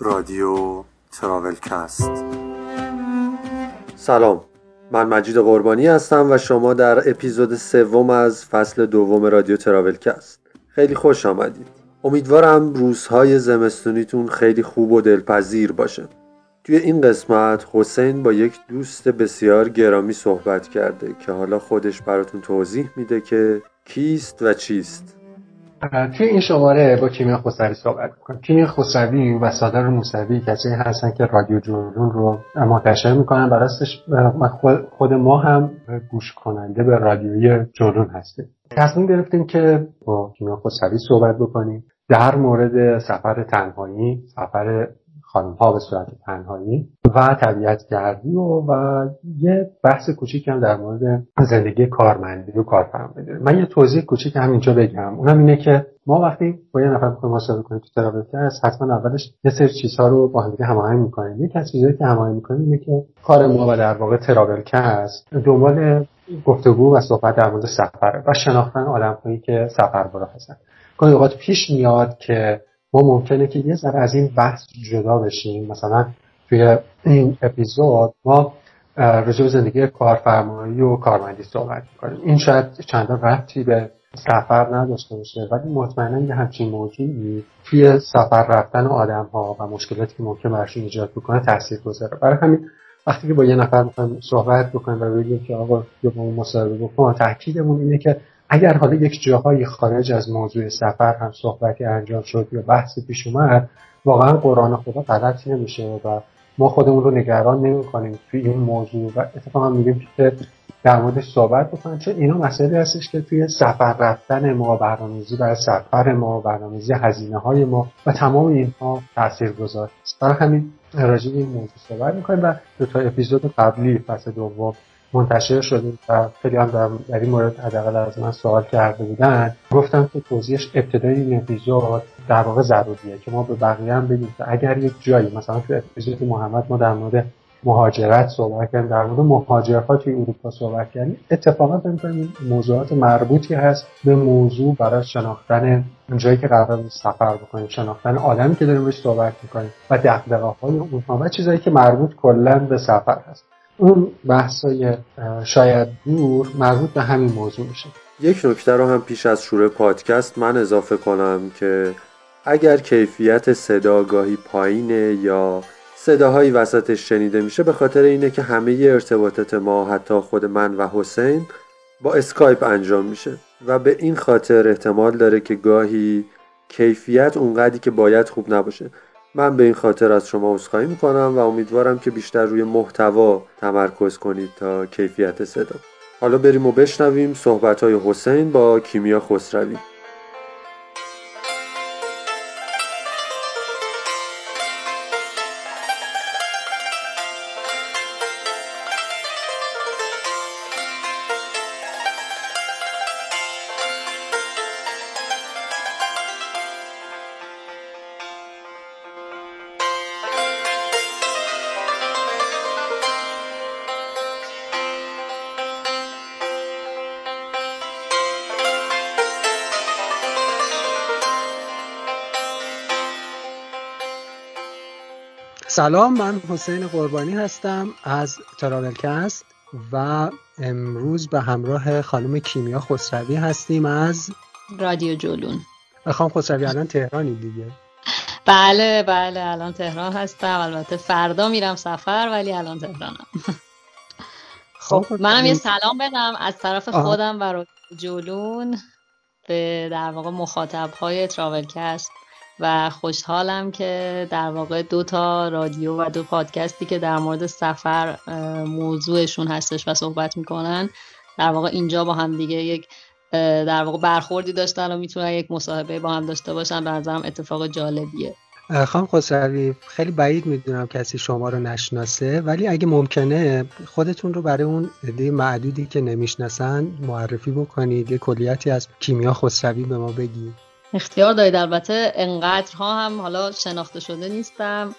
رادیو تراولکست. سلام. من مجید قربانی هستم و شما در اپیزود سوم از فصل دوم رادیو تراولکست. خیلی خوش آمدید. امیدوارم روزهای زمستونیتون خیلی خوب و دلپذیر باشه. توی این قسمت حسین با یک دوست بسیار گرامی صحبت کرده که حالا خودش براتون توضیح میده که کیست و چیست. توی این شماره با کیمیا خسروی صحبت می‌کنم کیمیا خسروی و سادر موسوی کسی هستن که رادیو جنون رو منتشر می‌کنن و خود ما هم گوش کننده به رادیوی جنون هستیم. تصمیم گرفتیم که با کیمیا خسروی صحبت بکنیم. در مورد سفر تنهایی سفر خانم ها به صورت تنهایی و طبیعت گردی و, و یه بحث کوچیک هم در مورد زندگی کارمندی و کارفرمایی من یه توضیح کوچیک هم اینجا بگم. اونم اینه که ما وقتی با یه نفر می‌خوایم مصاحبه کنیم تو هست حتما اولش یه سری چیزها رو با هم هماهنگ می‌کنیم. یکی از چیزهایی که هماهنگ می‌کنیم اینه که کار ما و در واقع تراولکست دنبال گفتگو و صحبت در مورد سفر و شناختن آدمهایی که سفر برا هستن. گاهی اوقات پیش میاد که ما ممکنه که یه ذره از این بحث جدا بشیم. مثلا توی این اپیزود ما به زندگی کارفرمایی و کارمندی صحبت می‌کنیم. این شاید چندان ربطی به سفر نداشته باشه ولی مطمئنا یه همچین موضوعی توی سفر رفتن آدم ها و مشکلاتی که ممکن برشون ایجاد بکنه تاثیر گذاره. برای همین وقتی که با یه نفر می‌خوایم صحبت بکنیم و بگیم که آقا یا با مصاحبه بکن تاکیدمون اینه که اگر حالا یک جاهای خارج از موضوع سفر هم صحبتی انجام شد یا بحثی پیش اومد واقعا قرآن خدا غلطی نمیشه و ما خودمون رو نگران نمی کنیم توی این موضوع و اتفاقا میگیم که در موردش صحبت بکنیم چون اینا مسئله هستش که توی سفر رفتن ما برنامه‌ریزی برای سفر ما برنامه‌ریزی هزینه های ما و تمام اینها تاثیر گذار برای همین راجع این موضوع صحبت می‌کنیم و دو تا اپیزود قبلی فصل دوم منتشر شدیم و خیلی هم در, این مورد حداقل از من سوال کرده بودن. گفتم که توضیحش ابتدای این اپیزود در واقع ضروریه که ما به بقیه هم بگیم که اگر یک جایی مثلا تو اپیزود محمد ما در مورد مهاجرت صحبت کردیم در مورد مهاجرها توی اروپا صحبت کردیم اتفاقا فکر موضوعات مربوطی هست به موضوع برای شناختن جایی که قرار سفر بکنیم شناختن آدمی که داریم بهش صحبت می‌کنیم و دقدقه های اونها و چیزایی که مربوط کلا به سفر هست. اون بحثای شاید دور مربوط به همین موضوع میشه. یک نکته رو هم پیش از شروع پادکست من اضافه کنم که اگر کیفیت صدا گاهی پایینه یا صداهایی وسطش شنیده میشه به خاطر اینه که همه ارتباطات ما حتی خود من و حسین با اسکایپ انجام میشه و به این خاطر احتمال داره که گاهی کیفیت اونقدری که باید خوب نباشه. من به این خاطر از شما عذرخواهی می‌کنم و امیدوارم که بیشتر روی محتوا تمرکز کنید تا کیفیت صدا. حالا بریم و بشنویم صحبت های حسین با کیمیا خسروی. سلام من حسین قربانی هستم از تراولکست و امروز به همراه خانم کیمیا خسروی هستیم از رادیو جولون. خانم خسروی الان تهرانی دیگه. بله بله الان تهران هستم. البته فردا میرم سفر ولی الان تهرانم. خب منم یه سلام بدم از طرف خودم و رادیو جولون به در واقع مخاطب های تراولکست و خوشحالم که در واقع دو تا رادیو و دو پادکستی که در مورد سفر موضوعشون هستش و صحبت می‌کنن در واقع اینجا با هم دیگه یک در واقع برخوردی داشتن و می‌تونن یک مصاحبه با هم داشته باشن. به نظرم اتفاق جالبیه. خانم خسروی خیلی بعید می‌دونم کسی شما رو نشناسه ولی اگه ممکنه خودتون رو برای اون عده معدودی که نمی‌شناسن معرفی بکنید. یه کلیتی از کیمیا خسروی به ما بگید. اختیار دارید. البته انقدرها هم حالا شناخته شده نیستم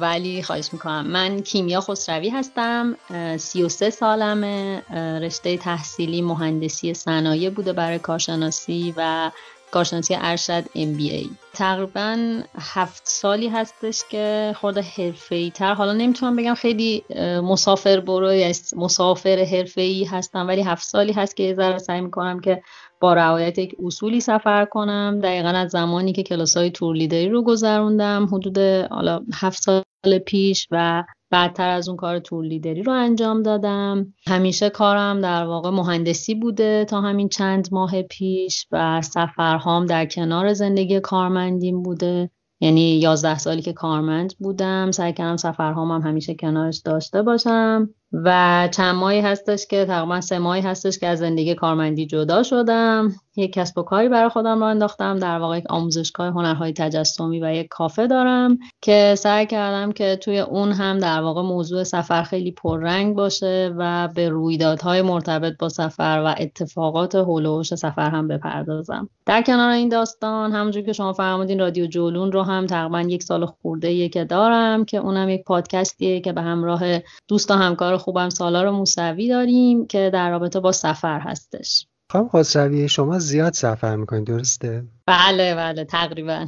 ولی خواهش می‌کنم. من کیمیا خسروی هستم 33 سالمه رشته تحصیلی مهندسی صنایع بوده برای کارشناسی و کارشناسی ارشد MBA تقریبا هفت سالی هستش که خود حرفه‌ای تر حالا نمی‌تونم بگم خیلی مسافر برو مسافر حرفه‌ای هستم ولی هفت سالی هست که یه ذره سعی می‌کنم که با رعایت یک اصولی سفر کنم. دقیقا از زمانی که کلاس های تور لیدری رو گذروندم. حدود حالا هفت سال پیش و بعدتر از اون کار تور لیدری رو انجام دادم. همیشه کارم در واقع مهندسی بوده تا همین چند ماه پیش و سفرهام در کنار زندگی کارمندیم بوده. یعنی یازده سالی که کارمند بودم سعی کردم سفرهام هم همیشه کنارش داشته باشم. و چند ماهی هستش که تقریبا سه ماهی هستش که از زندگی کارمندی جدا شدم. یک کسب و کاری برای خودم را انداختم. در واقع یک آموزشگاه هنرهای تجسمی و یک کافه دارم که سعی کردم که توی اون هم در واقع موضوع سفر خیلی پررنگ باشه و به رویدادهای مرتبط با سفر و اتفاقات هولوش سفر هم بپردازم. در کنار این داستان همونجور که شما فرمودین رادیو جولون رو هم تقریبا یک سال خورده که دارم که اونم یک پادکستیه که به همراه دوست و همکار خوبم سالار موسوی داریم که در رابطه با سفر هستش خانم خسروی شما زیاد سفر می‌کنید درسته؟ بله بله تقریبا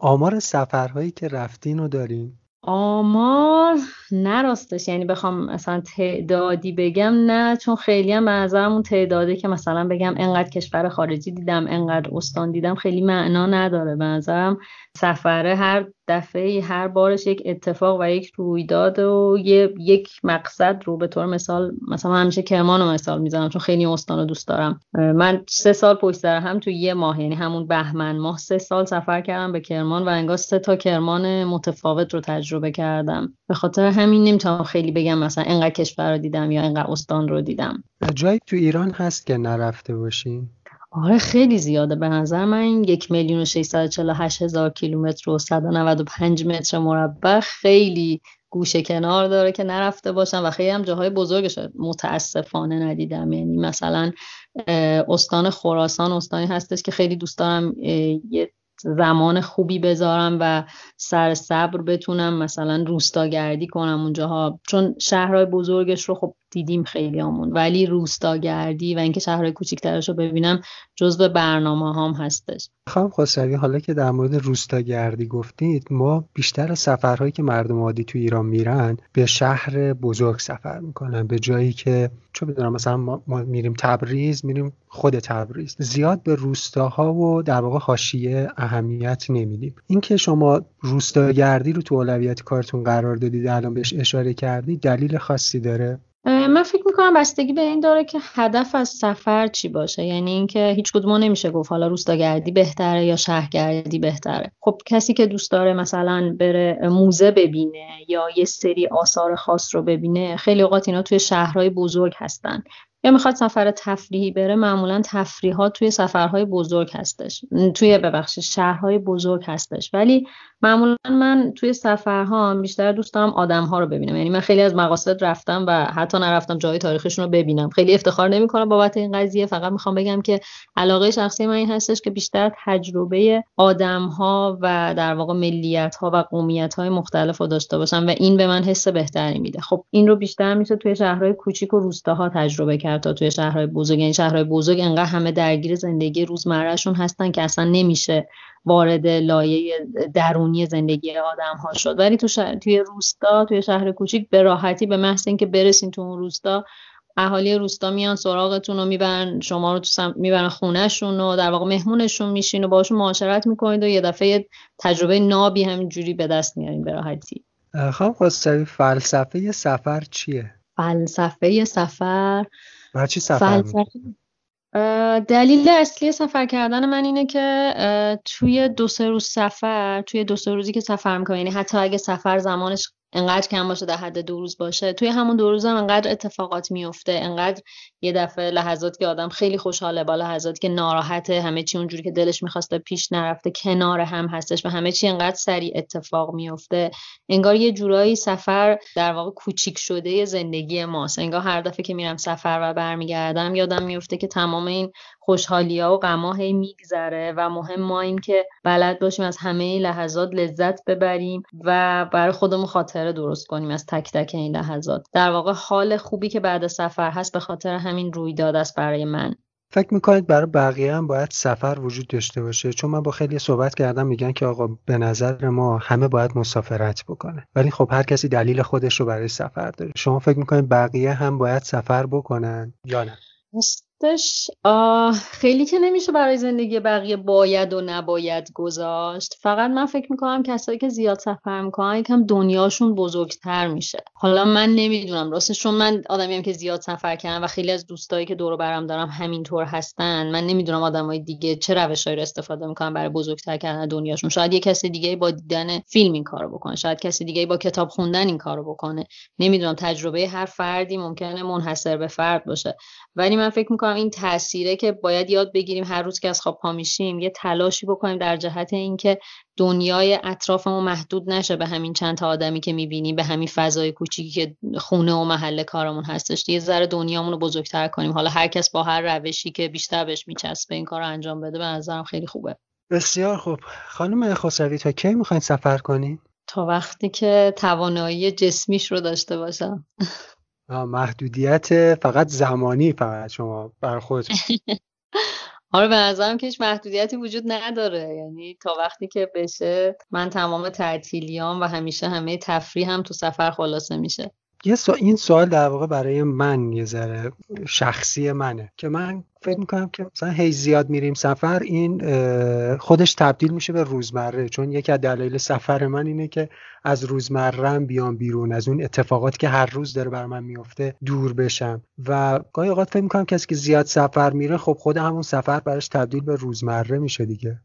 آمار سفرهایی که رفتین رو دارین؟ آمار نراستش یعنی بخوام مثلا تعدادی بگم نه چون خیلی هم نظرم تعداده که مثلا بگم انقدر کشور خارجی دیدم انقدر استان دیدم خیلی معنا نداره به سفره هر دفعه هر بارش یک اتفاق و یک رویداد و یک مقصد رو به طور مثال مثلا من همیشه کرمان رو مثال می‌زنم چون خیلی استان رو دوست دارم. من سه سال پشت سر هم تو یه ماه یعنی همون بهمن ماه سه سال سفر کردم به کرمان و انگار سه تا کرمان متفاوت رو تجربه کردم. به خاطر همین نمی‌تونم خیلی بگم مثلا انقدر کشور رو دیدم یا انقدر استان رو دیدم. جایی تو ایران هست که نرفته باشین آره خیلی زیاده. به نظر من یک میلیون و هزار کیلومتر و 195 متر مربع خیلی گوشه کنار داره که نرفته باشم و خیلی هم جاهای بزرگش متاسفانه ندیدم. یعنی مثلا استان خراسان استانی هستش که خیلی دوست دارم یه زمان خوبی بذارم و سر صبر بتونم مثلا روستاگردی کنم اونجاها. چون شهرهای بزرگش رو خب دیدیم خیلی همون ولی روستاگردی و اینکه شهرهای کوچیکترش رو ببینم جزو برنامه هم هستش. خانم خسروی حالا که در مورد روستاگردی گفتید ما بیشتر سفرهایی که مردم عادی تو ایران میرن به شهر بزرگ سفر می‌کنن. به جایی که چه بدونم مثلا ما, میریم تبریز میریم خود تبریز. زیاد به روستاها و در واقع حاشیه اهمیت نمیدیم. اینکه شما روستاگردی رو تو اولویت کارتون قرار دادید الان بهش اشاره کردید دلیل خاصی داره؟ من فکر می‌کنم بستگی به این داره که هدف از سفر چی باشه. یعنی اینکه هیچ کدوم نمیشه گفت حالا روستاگردی بهتره یا شهرگردی بهتره. خب کسی که دوست داره مثلا بره موزه ببینه یا یه سری آثار خاص رو ببینه خیلی اوقات اینا توی شهرهای بزرگ هستن. یا می‌خواد سفر تفریحی بره معمولا تفریحات توی سفرهای بزرگ هستش. توی ببخشید شهرهای بزرگ هستش. ولی معمولا من توی سفرها بیشتر دوست دارم آدم ها رو ببینم. یعنی من خیلی از مقاصد رفتم و حتی نرفتم جای تاریخشون رو ببینم. خیلی افتخار نمی‌کنم بابت این قضیه. فقط می‌خوام بگم که علاقه شخصی من این هستش که بیشتر تجربه آدم ها و در واقع ملیت ها و قومیت های مختلف رو داشته باشم و این به من حس بهتری میده. خب این رو بیشتر میشه توی شهرهای کوچیک و روستاها تجربه کرد تا توی شهرهای بزرگ. یعنی شهرهای بزرگ انقدر همه درگیر زندگی روزمرهشون هستن که اصلا نمیشه وارد لایه درونی زندگی آدم ها شد. ولی تو توی روستا توی شهر کوچیک به راحتی به محض اینکه برسین تو اون روستا اهالی روستا میان سراغتون و می‌برن شما رو تو سم... می‌برن خونهشون و در واقع مهمونشون میشین و باشون معاشرت می‌کنید و یه دفعه تجربه نابی همینجوری به دست میارین به راحتی. خانم خواستوی فلسفه سفر چیه؟ فلسفه سفر برای چی سفر فلسفه... دلیل اصلی سفر کردن من اینه که توی دو سه روز سفر توی دو سه روزی که سفر می‌کنم یعنی حتی اگه سفر زمانش انقدر کم باشه در حد دو روز باشه. توی همون دو روز هم انقدر اتفاقات میفته انقدر یه دفعه لحظات که آدم خیلی خوشحاله با لحظاتی که ناراحته همه چی اونجوری که دلش می‌خواسته پیش نرفته کنار هم هستش و همه چی انقدر سریع اتفاق میفته. انگار یه جورایی سفر در واقع کوچیک شده زندگی ماست. انگار هر دفعه که میرم سفر و برمیگردم یادم میفته که تمام این خوشحالی ها و غما هی میگذره و مهم ما این که بلد باشیم از همه لحظات لذت ببریم و برای خودمون خاطره درست کنیم از تک تک این لحظات. در واقع حال خوبی که بعد سفر هست به خاطر همین رویداد است برای من. فکر می‌کنید برای بقیه هم باید سفر وجود داشته باشه؟ چون من با خیلی صحبت کردم میگن که آقا به نظر ما همه باید مسافرت بکنه. ولی خب هر کسی دلیل خودش رو برای سفر داره. شما فکر می‌کنید بقیه هم باید سفر بکنن یا نه؟ راستش خیلی که نمیشه برای زندگی بقیه باید و نباید گذاشت. فقط من فکر می‌کنم کسایی که زیاد سفر می‌کنن یکم دنیاشون بزرگتر میشه. حالا من نمی‌دونم راستش چون من آدمیم که زیاد سفر کردم و خیلی از دوستایی که دور برم دارم همینطور هستن. من نمی‌دونم آدمای دیگه چه روشهایی رو استفاده می‌کنن برای بزرگتر کردن دنیاشون. شاید یه کسی دیگه با دیدن فیلم این کارو بکنه. شاید کسی دیگه با کتاب خوندن این کارو بکنه. نمی‌دونم تجربه هر فردی ممکنه منحصر به فرد باشه. ولی من فکر این تاثیره که باید یاد بگیریم هر روز که از خواب پا میشیم یه تلاشی بکنیم در جهت اینکه دنیای اطرافمون محدود نشه به همین چند تا آدمی که می‌بینیم به همین فضای کوچیکی که خونه و محل کارمون هستش. یه ذره دنیامون رو بزرگتر کنیم. حالا هر کس با هر روشی که بیشتر بهش میچسبه این کار رو انجام بده به نظرم خیلی خوبه. بسیار خوب. خانم خسروی تا کی می‌خواین سفر کنین؟ تا وقتی که توانایی جسمیش رو داشته باشم. محدودیت فقط زمانی فقط شما بر خود آره به نظرم که هیچ محدودیتی وجود نداره. یعنی تا وقتی که بشه من تمام تعطیلیام و همیشه همه تفریح هم تو سفر خلاصه میشه. یه این سوال در واقع برای من یه ذره شخصی منه که من فکر می‌کنم که مثلا هی زیاد میریم سفر این خودش تبدیل میشه به روزمره. چون یکی از دلایل سفر من اینه که از روزمرم بیام بیرون از اون اتفاقاتی که هر روز داره بر من میفته دور بشم. و گاهی اوقات فکر می‌کنم کسی که زیاد سفر میره خب خود همون سفر براش تبدیل به روزمره میشه دیگه.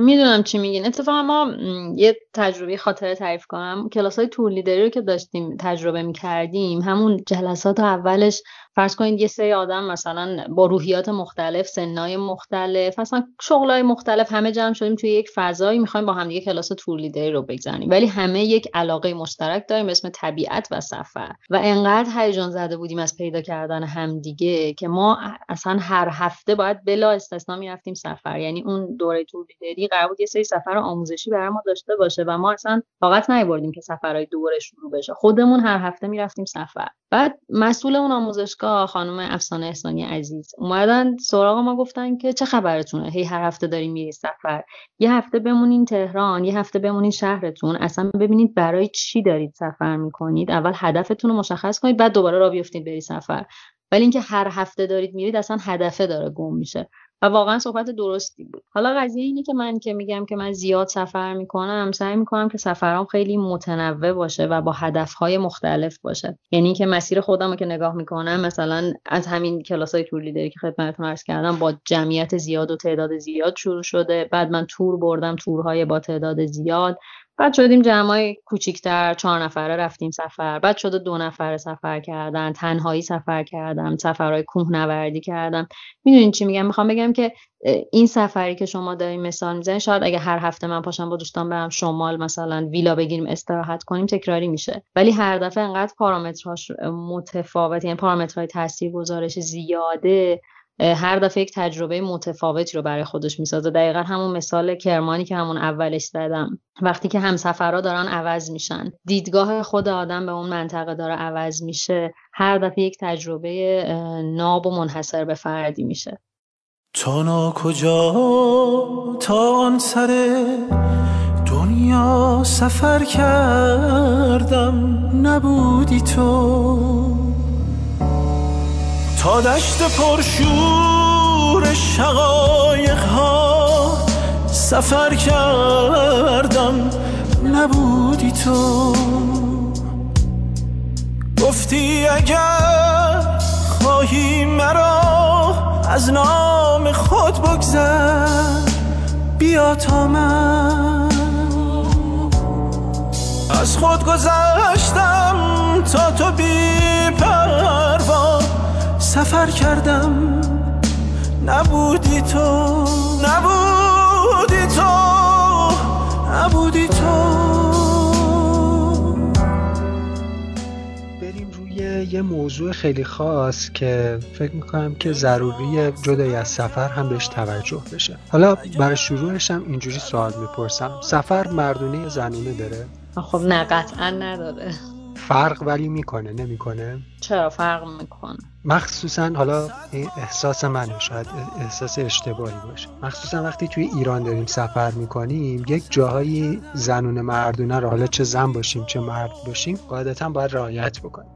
می‌دونم چی میگین. اتفاقا ما یه تجربه خاطره تعریف کنم. کلاس های تور لیدری رو که داشتیم تجربه می‌کردیم همون جلسات اولش فرض کنید یه سری آدم مثلا با روحیات مختلف سنای مختلف اصلا شغلای مختلف همه جمع شدیم توی یک فضایی می‌خوایم با هم دیگه کلاس تور لیدری رو بگذاریم. ولی همه یک علاقه مشترک داریم اسم طبیعت و سفر. و انقدر هیجان زده بودیم از پیدا کردن همدیگه که ما اصلا هر هفته باید بلا استثنا می‌رفتیم سفر. یعنی اون دوره تور لیدری قرار بود یه سری سفر آموزشی برای ما داشته باشه و ما اصلا طاقت نیاوردیم که سفرهای دوره شروع بشه. خودمون هر هفته می‌رفتیم سفر. بعد مسئول اون آموزشگاه خانم افسانه احسانی عزیز اومدن سراغ ما گفتن که چه خبرتونه؟ هی هر هفته داریم میری سفر. یه هفته بمونین تهران یه هفته بمونین شهرتون. اصلا ببینید برای چی دارید سفر می‌کنید؟ اول هدفتون رو مشخص کنید بعد دوباره را بیفتید بری سفر. ولی اینکه هر هفته دارید میرید اصلا هدفه داره گم میشه. و واقعا صحبت درستی بود. حالا قضیه اینه که من که میگم که من زیاد سفر می‌کنم سعی می‌کنم که سفرام خیلی متنوع باشه و با هدفهای مختلف باشه. یعنی که مسیر خودم رو که نگاه می‌کنم مثلا از همین کلاس های تور لیدری که خدمتتون عرض کردم با جمعیت زیاد و تعداد زیاد شروع شده. بعد من تور بردم تورهای با تعداد زیاد. بعد شدیم جمعای کوچیکتر چهار نفره رفتیم سفر. بعد شده دو نفره سفر کردن تنهایی سفر کردم سفرهای کوهنوردی کردم. می‌دونین چی میگم؟ می‌خوام بگم که این سفری که شما دارین مثال می‌زنین شاید اگه هر هفته من پاشم با دوستان برم شمال مثلا ویلا بگیریم استراحت کنیم تکراری میشه. ولی هر دفعه انقدر پارامترهاش متفاوت یعنی پارامترهای تاثیر گزارش زیاده. هر دفعه یک تجربه متفاوتی رو برای خودش می‌سازه. دقیقا همون مثال کرمانی که همون اولش زدم. وقتی که همسفرها دارن عوض میشن. دیدگاه خود آدم به اون منطقه داره عوض میشه. هر دفعه یک تجربه ناب و منحصر به فردی میشه. تا کجا؟ تا آن سر دنیا سفر کردم. نبودی تو. تا دشت پرشور شقایق ها سفر کردم نبودی تو. گفتی اگر خواهی مرا از نام خود بگذر بیا تا من. از خود گذشتم تا تو بی پروا. سفر کردم. نبودی تو نبودی تو نبودی تو. بریم روی یه موضوع خیلی خاص که فکر می‌کنم که ضروری جدای از سفر هم بهش توجه بشه. حالا برای شروعش هم اینجوری سوال می‌پرسم. سفر مردونه زنونه داره؟ خب نه قطعا نداره. فرق ولی می‌کنه نمی‌کنه؟ چرا فرق می‌کنه؟ مخصوصا حالا این احساس منه شاید احساس اشتباهی باشه. مخصوصا وقتی توی ایران داریم سفر می‌کنیم یک جاهایی زنون مردونه رو حالا چه زن باشیم چه مرد باشیم قاعدتا باید رعایت بکنیم.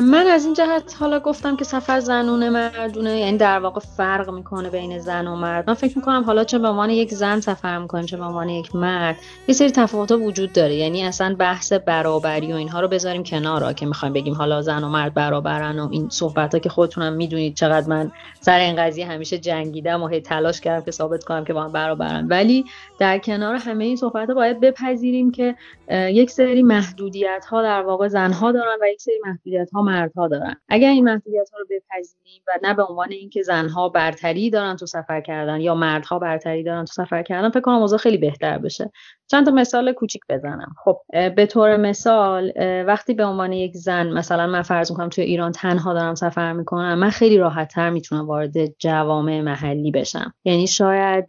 من از این جهت حالا گفتم که سفر زنونه مردونه یعنی در واقع فرق می‌کنه بین زن و مرد. من فکر می‌کنم حالا چه به عنوان یک زن سفر می‌کنیم چه به عنوان یک مرد یه سری تفاوت‌ها وجود داره. یعنی اصلا بحث برابری و اینها رو بذاریم کنار که می‌خوایم بگیم حالا زن و مرد برابرن و این صحبت ها که خودتونم می‌دونید چقدر من سر این قضیه همیشه جنگیدم و تلاش کردم که ثابت کنم که با هم برابرن. ولی در کنار همه این صحبت ها باید بپذیریم که یک سری محدودیت ها در واقع زنها دارن و یک سری محدودیت ها مردها دارن. اگر این محدودیت ها رو بپذیریم و نه به عنوان اینکه زنها برتری دارن تو سفر کردن یا مردها برتری دارن تو سفر کردن فکر کنم اوضاع خیلی بهتر بشه. چند تا مثال کوچیک بزنم. خب به طور مثال وقتی به عنوان یک زن مثلا من فرض می‌کنم توی ایران تنها دارم سفر می‌کنم من خیلی راحت تر می‌تونم وارد جوامع محلی بشم. یعنی شاید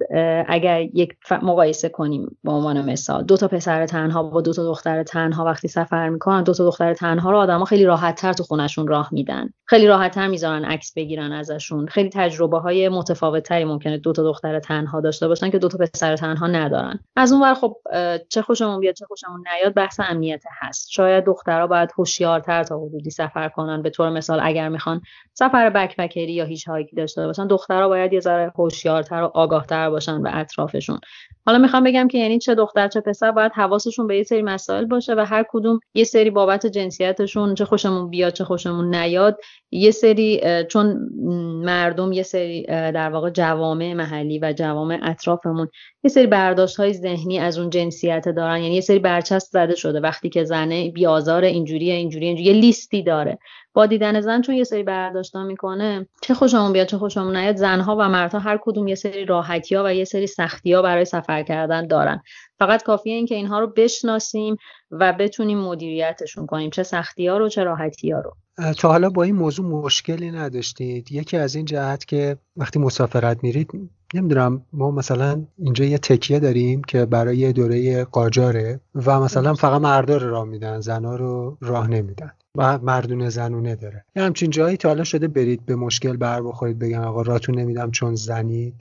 اگر یک مقایسه کنیم به عنوان مثال دو تا پسر تنها با دو تا دختر تنها وقتی سفر می‌کنن دو تا دختر تنها رو آدما خیلی راحت تر تو خونشون راه میدن. خیلی راحت تر می‌ذارن عکس بگیرن ازشون. خیلی تجربه های متفاوت تری ممکنه دو تا دختر تنها داشته باشن که دو تا پسر تنها ندارن. از اون ور خب چه خوشمون بیاد چه خوشمون نیاد بحث امنیت هست. شاید دخترها باید هوشیارتر تا حدودی سفر به طور مثال اگر می‌خوان سفر بکپکری یا هیچ هایکی داشته باشن دخترها باید یه ذره هوشیارتر و آگاهتر باشن به اطرافشون. حالا می‌خوام بگم که یعنی چه دختر چه پسر باید حواسشون به یه سری مسائل باشه و هر کدوم یه سری بابت جنسیتشون چه خوشمون بیاد چه خوشمون نیاد یه سری چون مردم یه سری در واقع جوامع محلی و جوامع اطرافمون یه سری برداشت های ذهنی از اون جنسیت دارن. یعنی یه سری برچسب زده شده. وقتی که زنه بیازار اینجوری اینجوری اینجوری یه لیستی داره. با دیدن زن چون یه سری برداشتا می‌کنه چه خوشمون بیاد چه خوشمون نیاد زنها و مردها هر کدوم یه سری راحتی ها و یه سری سختی ها برای سفر کردن دارن. فقط کافیه این که اینها رو بشناسیم و بتونیم مدیریتشون کنیم چه سختی ها رو چه راحتی ها رو. تا حالا با این موضوع مشکلی نداشتید؟ یکی از این جهت که وقتی مسافرت میرید نمی‌دونم ما مثلا اینجا یه تکیه داریم که برای دوره قاجاره و مثلا فقط مردا رو راه میدن زنا رو راه نمیدن. و مردونه زنونه داره. یه همچین جایی تا حالا شده برید به مشکل بر بخورید بگم آقا راتون نمیدم چون زنید.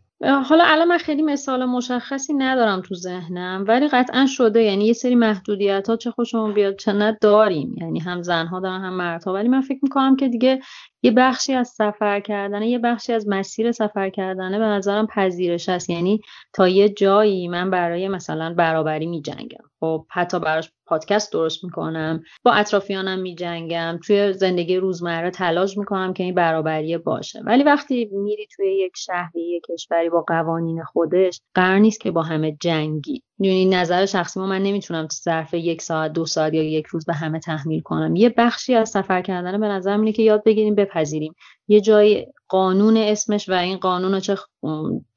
حالا الان من خیلی مثال مشخصی ندارم تو ذهنم ولی قطعا شده. یعنی یه سری محدودیت ها چه خوشمون بیاد چه نه داریم. یعنی هم زنها دارن هم مردها. ولی من فکر می‌کنم که دیگه یه بخشی از سفر کردنه یه بخشی از مسیر سفر کردنه به نظرم پذیرش هست یعنی تا یه جایی من برای مثلا برابری می جنگم خب حتی براش پادکست درست می‌کنم با اطرافیانم میجنگم توی زندگی روزمره تلاش می‌کنم که این برابری باشه. ولی وقتی میری توی یک شهری یک کشوری با قوانین خودش قرار نیست که با همه جنگی. یعنی نظر شخصی ما من نمی‌تونم ظرف یک ساعت دو ساعت یا یک روز به همه تحمیل کنم. یه بخشی از سفر کردن به نظر اینه که یاد بگیریم بپذیریم. یه جای قانون اسمش و این قانون رو چه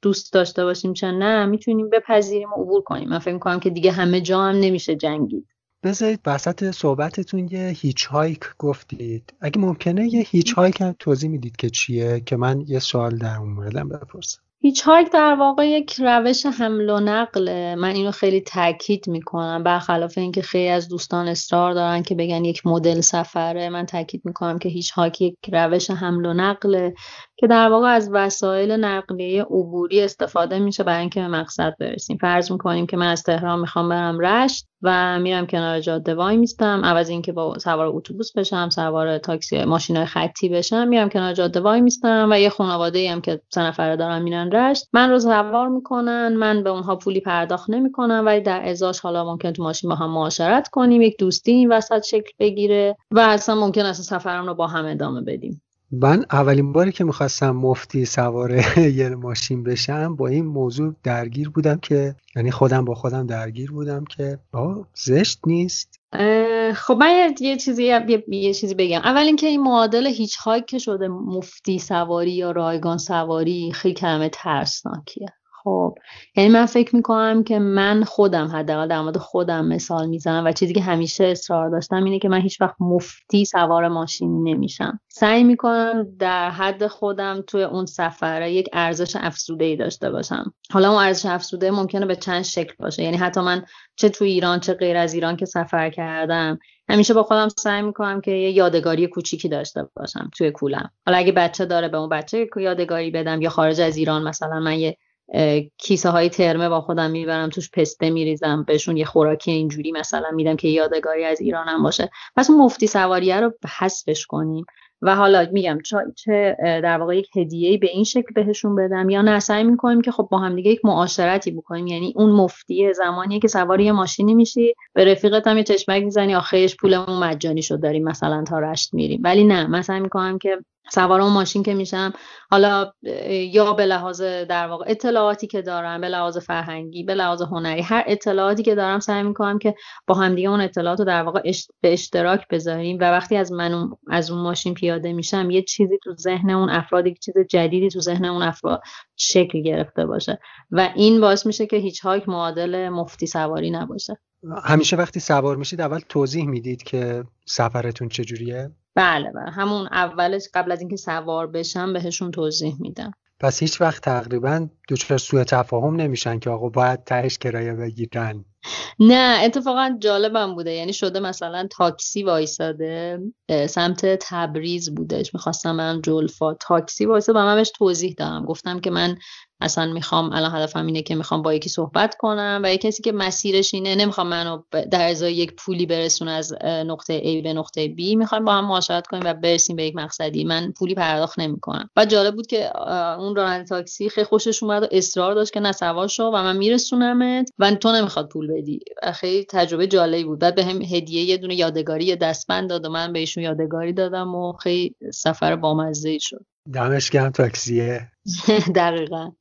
دوست داشته باشیم چه نه می‌تونیم بپذیریم و عبور کنیم. من فکر می‌کنم که دیگه همه جا هم نمیشه جنگید. بذارید وسط صحبتتون یه hitchhike گفتید. اگه ممکنه یه hitchhike هم توضیح می‌دید که چیه که من یه سوال در اون موردم بپرسم. hitchhike در واقع یک روش حمل و نقله من اینو خیلی تاکید می‌کنم برخلاف اینکه خیلی از دوستان اصرار دارن که بگن یک مدل سفره. من تاکید می‌کنم که hitchhike یک روش حمل و نقله که در واقع از وسایل نقلیه عبوری استفاده میشه برای اینکه به مقصد برسیم. فرض می‌کنیم که من از تهران می‌خوام برم رشت و میرم کنار جاده وای میستم. عوض اینکه با سوار اتوبوس بشم سوار تاکسی ماشین خطی بشم میرم کنار جاده وای میستم و یه خانواده ای هم که سه نفره دارن میرن رشت من رو سوار می‌کنن من به اونها پولی پرداخت نمی‌کنم ولی در ازاش حالا ممکن تو ماشین با هم معاشرت کنیم یک دوستی این وسط شکل بگیره و اصلا ممکن است سفرم رو با هم ادامه بدیم. من اولین باری که می‌خواستم مفتی سوار یه ماشین بشم با این موضوع درگیر بودم که یعنی خودم با خودم درگیر بودم که با زشت نیست. خب من یه چیزی یه, چیزی بگم. اول اینکه این معادل هیچ که شده مفتی سواری یا رایگان سواری خیلی کلمه ترسناکیه. خب یعنی من فکر می‌کنم که من خودم حداقل در مورد خودم مثال می‌زنم و چیزی که همیشه اصرار داشتم اینه که من هیچ وقت مفتی سوار ماشین نمیشم. سعی می‌کنم در حد خودم توی اون سفره یک ارزش افزوده ای داشته باشم. حالا اون ارزش افزوده ممکنه به چند شکل باشه. یعنی حتی من چه توی ایران چه غیر از ایران که سفر کردم همیشه با خودم سعی می‌کنم که یه یادگاری کوچیکی داشته باشم توی کولم. حالا اگه بچه داره به اون بچه یادگاری بدم یا خارج از ایران مثلا من یه کیسه های ترمه با خودم می‌برم توش پسته میریزم بهشون یه خوراکی اینجوری مثلا میدم که یادگاری از ایرانم باشه. پس اون مفتی سواریه رو حذفش کنیم. و حالا میگم چه در واقع یک هدیه به این شکل بهشون بدم یا نه سعی می‌کنیم که خب با هم دیگه یک معاشرتی بکنیم. یعنی اون مفتی زمانی که سوار یه ماشینی میشی به رفیقت هم یه چشمک می‌زنی آخرش پولمون مجانی شد داریم مثلا تا رشت میریم. ولی نه من سعی می‌کنم که سوار اون ماشین که میشم. حالا یا به لحاظ در واقع اطلاعاتی که دارم به لحاظ فرهنگی به لحاظ هنری هر اطلاعاتی که دارم سعی می‌کنم که با همدیگه اون اطلاعات رو در واقع به اشتراک بذاریم. و وقتی از من از اون ماشین پیاده میشم یه چیزی تو ذهن اون افراد یک چیز جدیدی تو ذهن اون افراد شکل گرفته باشه. و این باعث میشه که هیچ هایک معادل مفتی سواری نباشه. همیشه وقتی سوار میشید اول توضیح می‌دید که سفرتون چجوریه؟ بله بله. همون اولش قبل از اینکه سوار بشم بهشون توضیح میدم. پس هیچ وقت تقریبا دچار سوء تفاهم نمیشن که آقا باید تهش کرایه بگیرن. نه اتفاقا جالبم بوده. یعنی شده مثلا تاکسی وایساده سمت تبریز بودش. می‌خواستم برم جلفا تاکسی وایساده. و من توضیح دادم. گفتم که من اصلا می‌خوام الان هدفم اینه که می‌خوام با یکی صحبت کنم و کسی که مسیرش اینه نمی‌خوام منو در ازای یک پولی برسون از نقطه A به نقطه B. می‌خوام با هم معاشرت کنیم و برسیم به یک مقصدی. من پولی پرداخت نمی‌کنم. و جالب بود که اون راننده تاکسی خیلی خوشش اومد و اصرار داشت که نه سوار شو و من میرسونمت و تو نمی‌خواد پول بدی. خیلی تجربه جالبی بود. بعد به هدیه یه دونه یادگاری دستبند داد و من بهشون یادگاری دادم و خیلی سفر بامزه شد. دمش گرم تاکسیه دقیقا.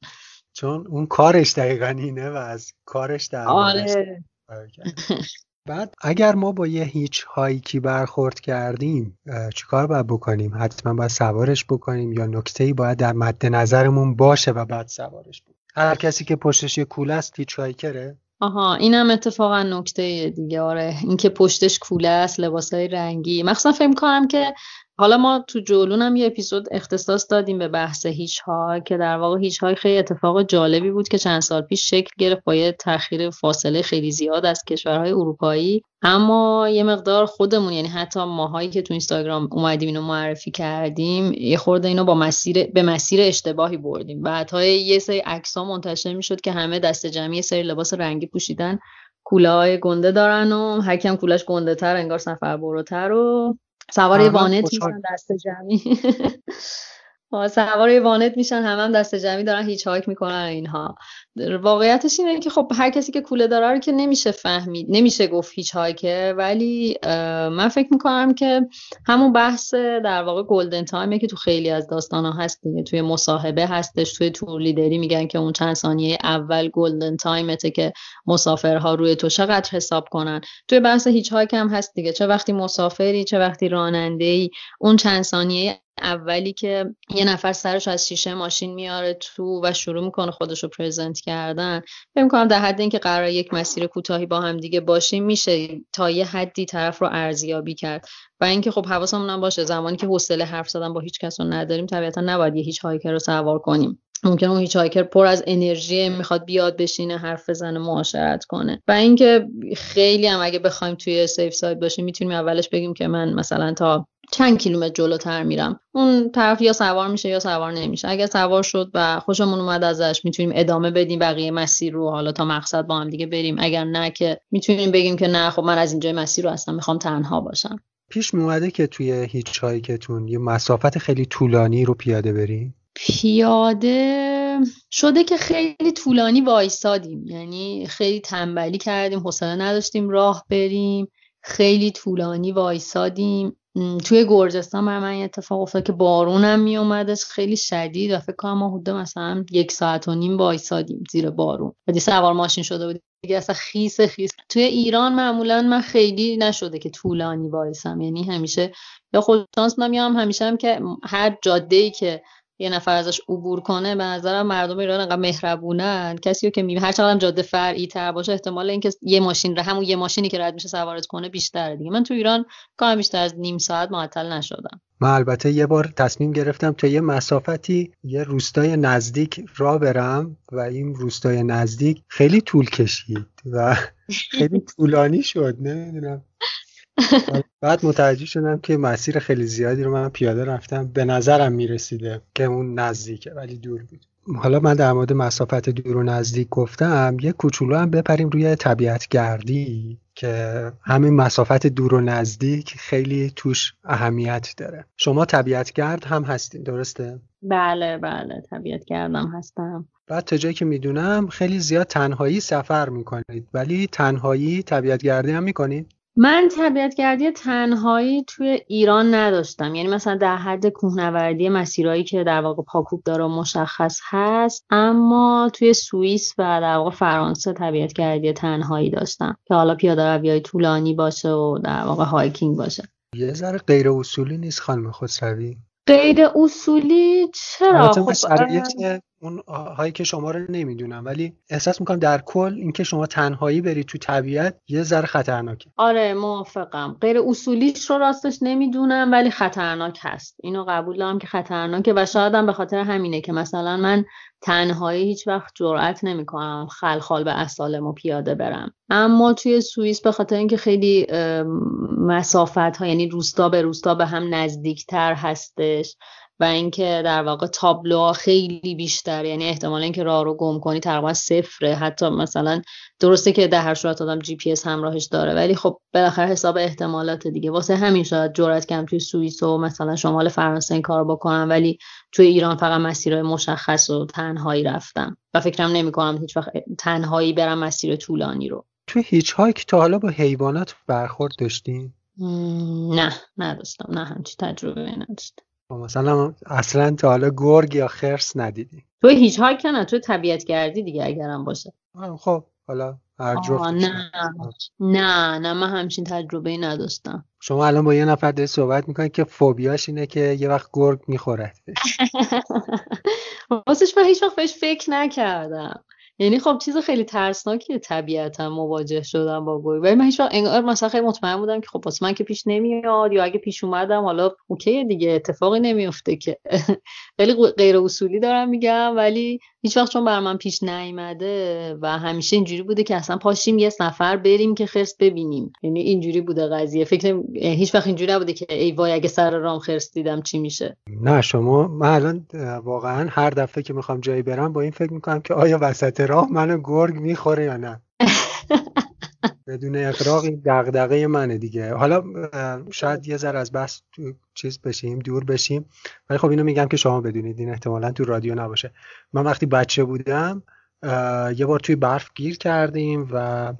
چون اون کارش دقیقا اینه و از کارش در آره. بعد اگر ما با یه هیچ هایکی برخورد کردیم چیکار باید بکنیم؟ حتما باید سوارش بکنیم یا نکته ای باید در مد نظرمون باشه و بعد سوارش بکنیم؟ هر کسی که پشتش یه کوله است هیچ هایکره؟ آها اینم اتفاقا نکته دیگه. آره اینکه پشتش کوله است لباسای رنگی. مخصوصا فکر کنم که حالا ما تو جولون هم یه اپیزود اختصاص دادیم به بحث هیچ ها که در واقع هیچ های خیلی اتفاق جالبی بود که چند سال پیش شکل گرفت با یه تاخیر فاصله خیلی زیاد از کشورهای اروپایی. اما یه مقدار خودمون یعنی حتی ماهایی که تو اینستاگرام اومدیم اینو معرفی کردیم یه خورده اینو با مسیر به مسیر اشتباهی بردیم. بعدها یه سری عکس ها منتشر می‌شد که همه دست جمعی سری لباس رنگی پوشیدن. کوله های گنده دارن و هر کم کولش گنده تر انگار سفر بروتر و سوار وانت میشن دست جمعی. سوار وانت میشن هم هم دست جمعی دارن هیچ هایک می‌کنن اینها. واقعیتش اینه که خب هر کسی که کوله داره رو که نمیشه فهمید نمیشه گفت هیچ هایکه ولی من فکر می‌کنم که همون بحث در واقع golden time ه که تو خیلی از داستان ها هست دیگه توی مصاحبه هستش توی tour leader ی میگن که اون چند ثانیه اول golden time ته که مسافرها روی تو چقدر حساب کنن. توی بحث hitchhike هم هست دیگه چه وقتی مسافری چه وقتی راننده ای اون چند ثانیه اولی که یه نفر سرش از شیشه ماشین میاره تو و شروع می‌کنه خودش رو present کردن. فکر کنم در حد اینکه قرار یک مسیر کوتاهی با هم دیگه باشیم میشه تا یه حدی طرف رو ارزیابی کرد. و اینکه خب حواسمون هم باشه زمانی که حوصله حرف زدن با هیچ کس رو نداریم طبیعتا نباید یه hitchhiker رو سوار کنیم. ممکن اون hitchhiker پر از انرژی می‌خواد بیاد بشینه حرف بزنه معاشرت کنه. و اینکه خیلی هم اگه بخوایم توی safe side باشیم می‌تونیم اولش بگیم که من مثلا تا چند کیلومتر جلوتر میرم. اون طرف یا سوار میشه یا سوار نمیشه. اگر سوار شد و خوشمون اومد ازش می‌تونیم ادامه بدیم بقیه مسیر رو. حالا تا مقصد با هم دیگه بریم. اگر نه که می‌تونیم بگیم که نه خب من از اینجای مسیر رو اصلا می‌خوام تنها باشم. پیش میومده که توی هیچ کتون یه مسافت خیلی طولانی رو پیاده بریم پیاده شده که خیلی طولانی وایسادیم. یعنی خیلی تنبلی کردیم حوصله نداشتیم راه بریم. خیلی طولانی وایسادیم. توی گرجستان بر من اتفاق افتاد که بارونم می اومدش خیلی شدید و فکر کنم ما حدود مثلا یک ساعت و نیم وایسادیم زیر بارون. و سوار ماشین شده بود دیگه اصلا خیس خیس. توی ایران معمولا من خیلی نشده که طولانی وایسم. یعنی همیشه یا خودشانس بودم هم همیشه هم که هر جاده ای که یه نفر ازش عبور کنه به نظرم مردم ایران انقدر مهربونن. کسی که می هر چقدر جاده فرعی تر باشه احتمال اینکه یه ماشین رو همون یه ماشینی که رد میشه سوارت کنه بیشتره دیگه. من تو ایران کار بیشتر از نیم ساعت معطل نشدم. من البته یه بار تصمیم گرفتم تا یه مسافتی یه روستای نزدیک را برم و این روستای نزدیک خیلی طول کشید و خیلی طولانی شد نمی‌دونم. بعد متوجه شدم که مسیر خیلی زیادی رو من پیاده رفتم به نظرم می‌رسیده که اون نزدیکه ولی دور بود حالا من در مورد مسافت دور و نزدیک گفتم یه کوچولو هم بپریم روی طبیعت گردی که همین مسافت دور و نزدیک خیلی توش اهمیت داره شما طبیعت گرد هم هستین درسته؟ بله بله طبیعت گردم هستم بعد تا جایی که می‌دونم خیلی زیاد تنهایی سفر می‌کنید ولی تنهایی طبیعت گردی هم می‌کنید؟ من طبیعتگردی تنهایی توی ایران نداشتم. یعنی مثلا در حد کوهنوردی مسیرهایی که در واقع پاکوب داره مشخص هست اما توی سوئیس و در واقع فرانسه طبیعتگردی تنهایی داشتم که حالا پیاده روی طولانی باشه و در واقع هایکینگ باشه. یه ذره غیر اصولی نیست خانم خسروی؟ غیر اصولی؟ چرا؟ خب اون هایی که شما رو نمی‌دونم. ولی احساس می‌کنم در کل اینکه شما تنهایی برید تو طبیعت یه ذره خطرناکه. آره موافقم. غیر اصولیش رو راستش نمی‌دونم ولی خطرناک هست. اینو قبول دارم که خطرناکه و شاید هم به خاطر همینه که مثلا من تنهایی هیچ وقت جرأت نمی‌کنم خلخال به اسالم و پیاده برم. اما توی سوئیس به خاطر اینکه خیلی مسافت ها یعنی روستا به روستا به هم نزدیکتر هستش و اینکه در واقع تابلوها خیلی بیشتر یعنی احتمال اینکه راه رو گم کنی تقریبا صفره. حتی مثلا درسته که در هر صورت آدم جی پی اس همراهش داره ولی خب بالاخره حساب احتمالات دیگه. واسه همین شاید جرأت کم توی سوئیس و مثلا شمال فرانسه این کار بکنم ولی توی ایران فقط مسیرهای مشخص و تنهایی رفتم. و فکرم نمی‌کنم هیچ وقت تنهایی برم مسیر طولانی رو. توی hitchhike تا حالا با حیوانات برخورد داشتین؟ نه نداشتم. نه همچی تجربه نداشتم. مثلا اصلا تا حالا گرگ یا خرس ندیدی. تو هیچ های نه تو طبیعت گردی دیگه اگرم باشه. خب حالا هر نه. نه نه من همچین تجربه ای نداشتم. شما الان با یه نفر داری صحبت می‌کنید که فوبیاش اینه که یه وقت گرگ می‌خوره واسش من هیچ وقت بهش فکر نکردم. یعنی خب چیز خیلی ترسناکیه طبیعتا مواجه شدم با گوی ولی من هیچ انگار مثلا خیلی مطمئن بودم که خب واسه من که پیش نمیاد یا اگه پیش اومدم حالا اوکی دیگه اتفاقی نمیفته که. خیلی غیر اصولی دارم میگم ولی هیچ وقت چون بر من پیش نیامده و همیشه اینجوری بوده که اصلا پاشیم یه سفر بریم که خرس ببینیم. یعنی اینجوری بوده قضیه. فکر هیچ وقت اینجوری نبوده که ای وای اگه سر رام خرس دیدم چی میشه. نه شما من الان واقعا هر دفعه که می‌خوام جایی برم با این فکر می‌کنم که آیا وسط راه منو گرگ می‌خوره یا نه. بدون اقراق دغدغه منه دیگه. حالا شاید یه ذره از بحث چیز بشیم دور بشیم. ولی خب اینو میگم که شما بدونید. این احتمالا تو رادیو نباشه. من وقتی بچه بودم یه بار توی برف گیر کردیم و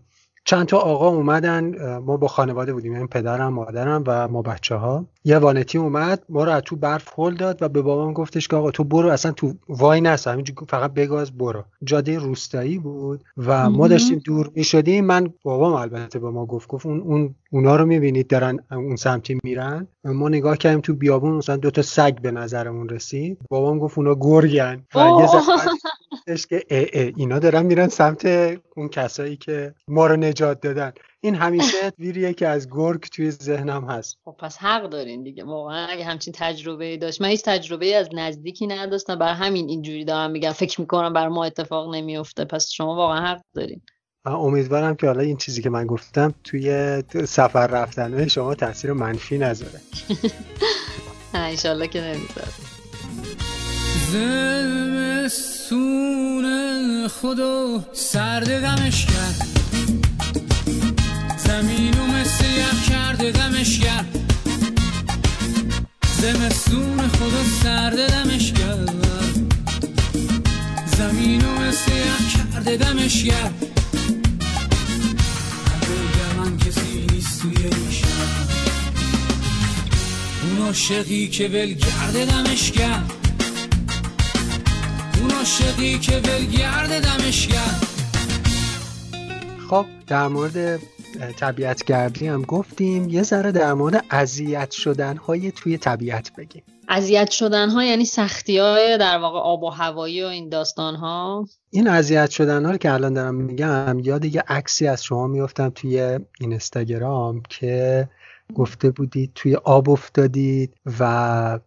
چند تا آقا اومدن ما با خانواده بودیم یعنی پدرم مادرم و ما بچه ها یه وانتی اومد ما رو از تو برف هل داد و به بابام گفتش که آقا تو برو اصلا تو وای نسا همینجور فقط بگاز برو. جاده روستایی بود و ما داشتیم دور می شدیم من بابام البته به ما گفت گفت اون, اون اونا رو می‌بینید دارن اون سمتی میرن. ما نگاه کردیم تو بیابون مثلا دو تا سگ به نظرمون رسید. بابام گفت اونا گرگن و یه که ای ای اینا دارن میرن سمت اون کسایی که ما رو نجات دادن. این همیشه ویریه که از گرگ توی ذهنم هست. خب پس حق دارین دیگه. واقعا اگه همچین تجربه داشت. من هیچ تجربه از نزدیکی نداشتم. بر همین اینجوری دارم میگم. فکر می‌کنم بر ما اتفاق نمیفته پس شما واقعا حق دارین. امیدوارم که حالا این چیزی که من گفتم توی سفر رفتن شما تاثیر منفی نذاره. انشالله که نمی‌ذاره. زمستون خدا سرد دمش کرد. زمین و مثل یخ کرده دمش کرد. زمستون خدا سرد دمش کرد. زمین و مثل یخ کرده دمش کرد. کسی نیست اون عاشقی که ولگرد دمش کرد. اون عاشقی که ولگرد خب در مورد طبیعت گردی هم گفتیم. یه ذره در مورد اذیت شدن های توی طبیعت بگیم. اذیت شدن ها یعنی سختی های در واقع آب و هوایی و این داستان ها این اذیت شدن ها رو که الان دارم میگم یاد یه عکسی از شما میفتم توی اینستاگرام که گفته بودید توی آب افتادید و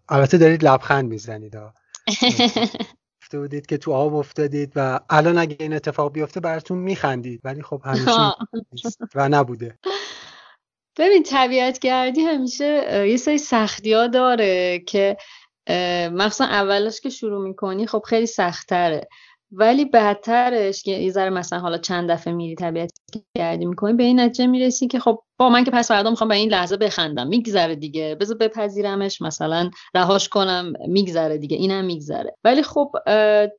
البته دارید لبخند می‌زنید گفته بودید که تو آب افتادید و الان اگه این اتفاق بیفته براتون میخندید. ولی خب همیشه و نبوده. ببین طبیعت گردی همیشه یه سری سختی ها داره که مخصوصا اولش که شروع می‌کنی خب خیلی سختره ولی بعدترش که یه ذره مثلا حالا چند دفعه میری طبیعت گردی می‌کنی به این نتیجه می‌رسی که خب با من که پس فردا می‌خوام به این لحظه بخندم. میگذره دیگه. بذار بپذیرمش. مثلا رهاش کنم. میگذره دیگه. اینم میگذره. ولی خب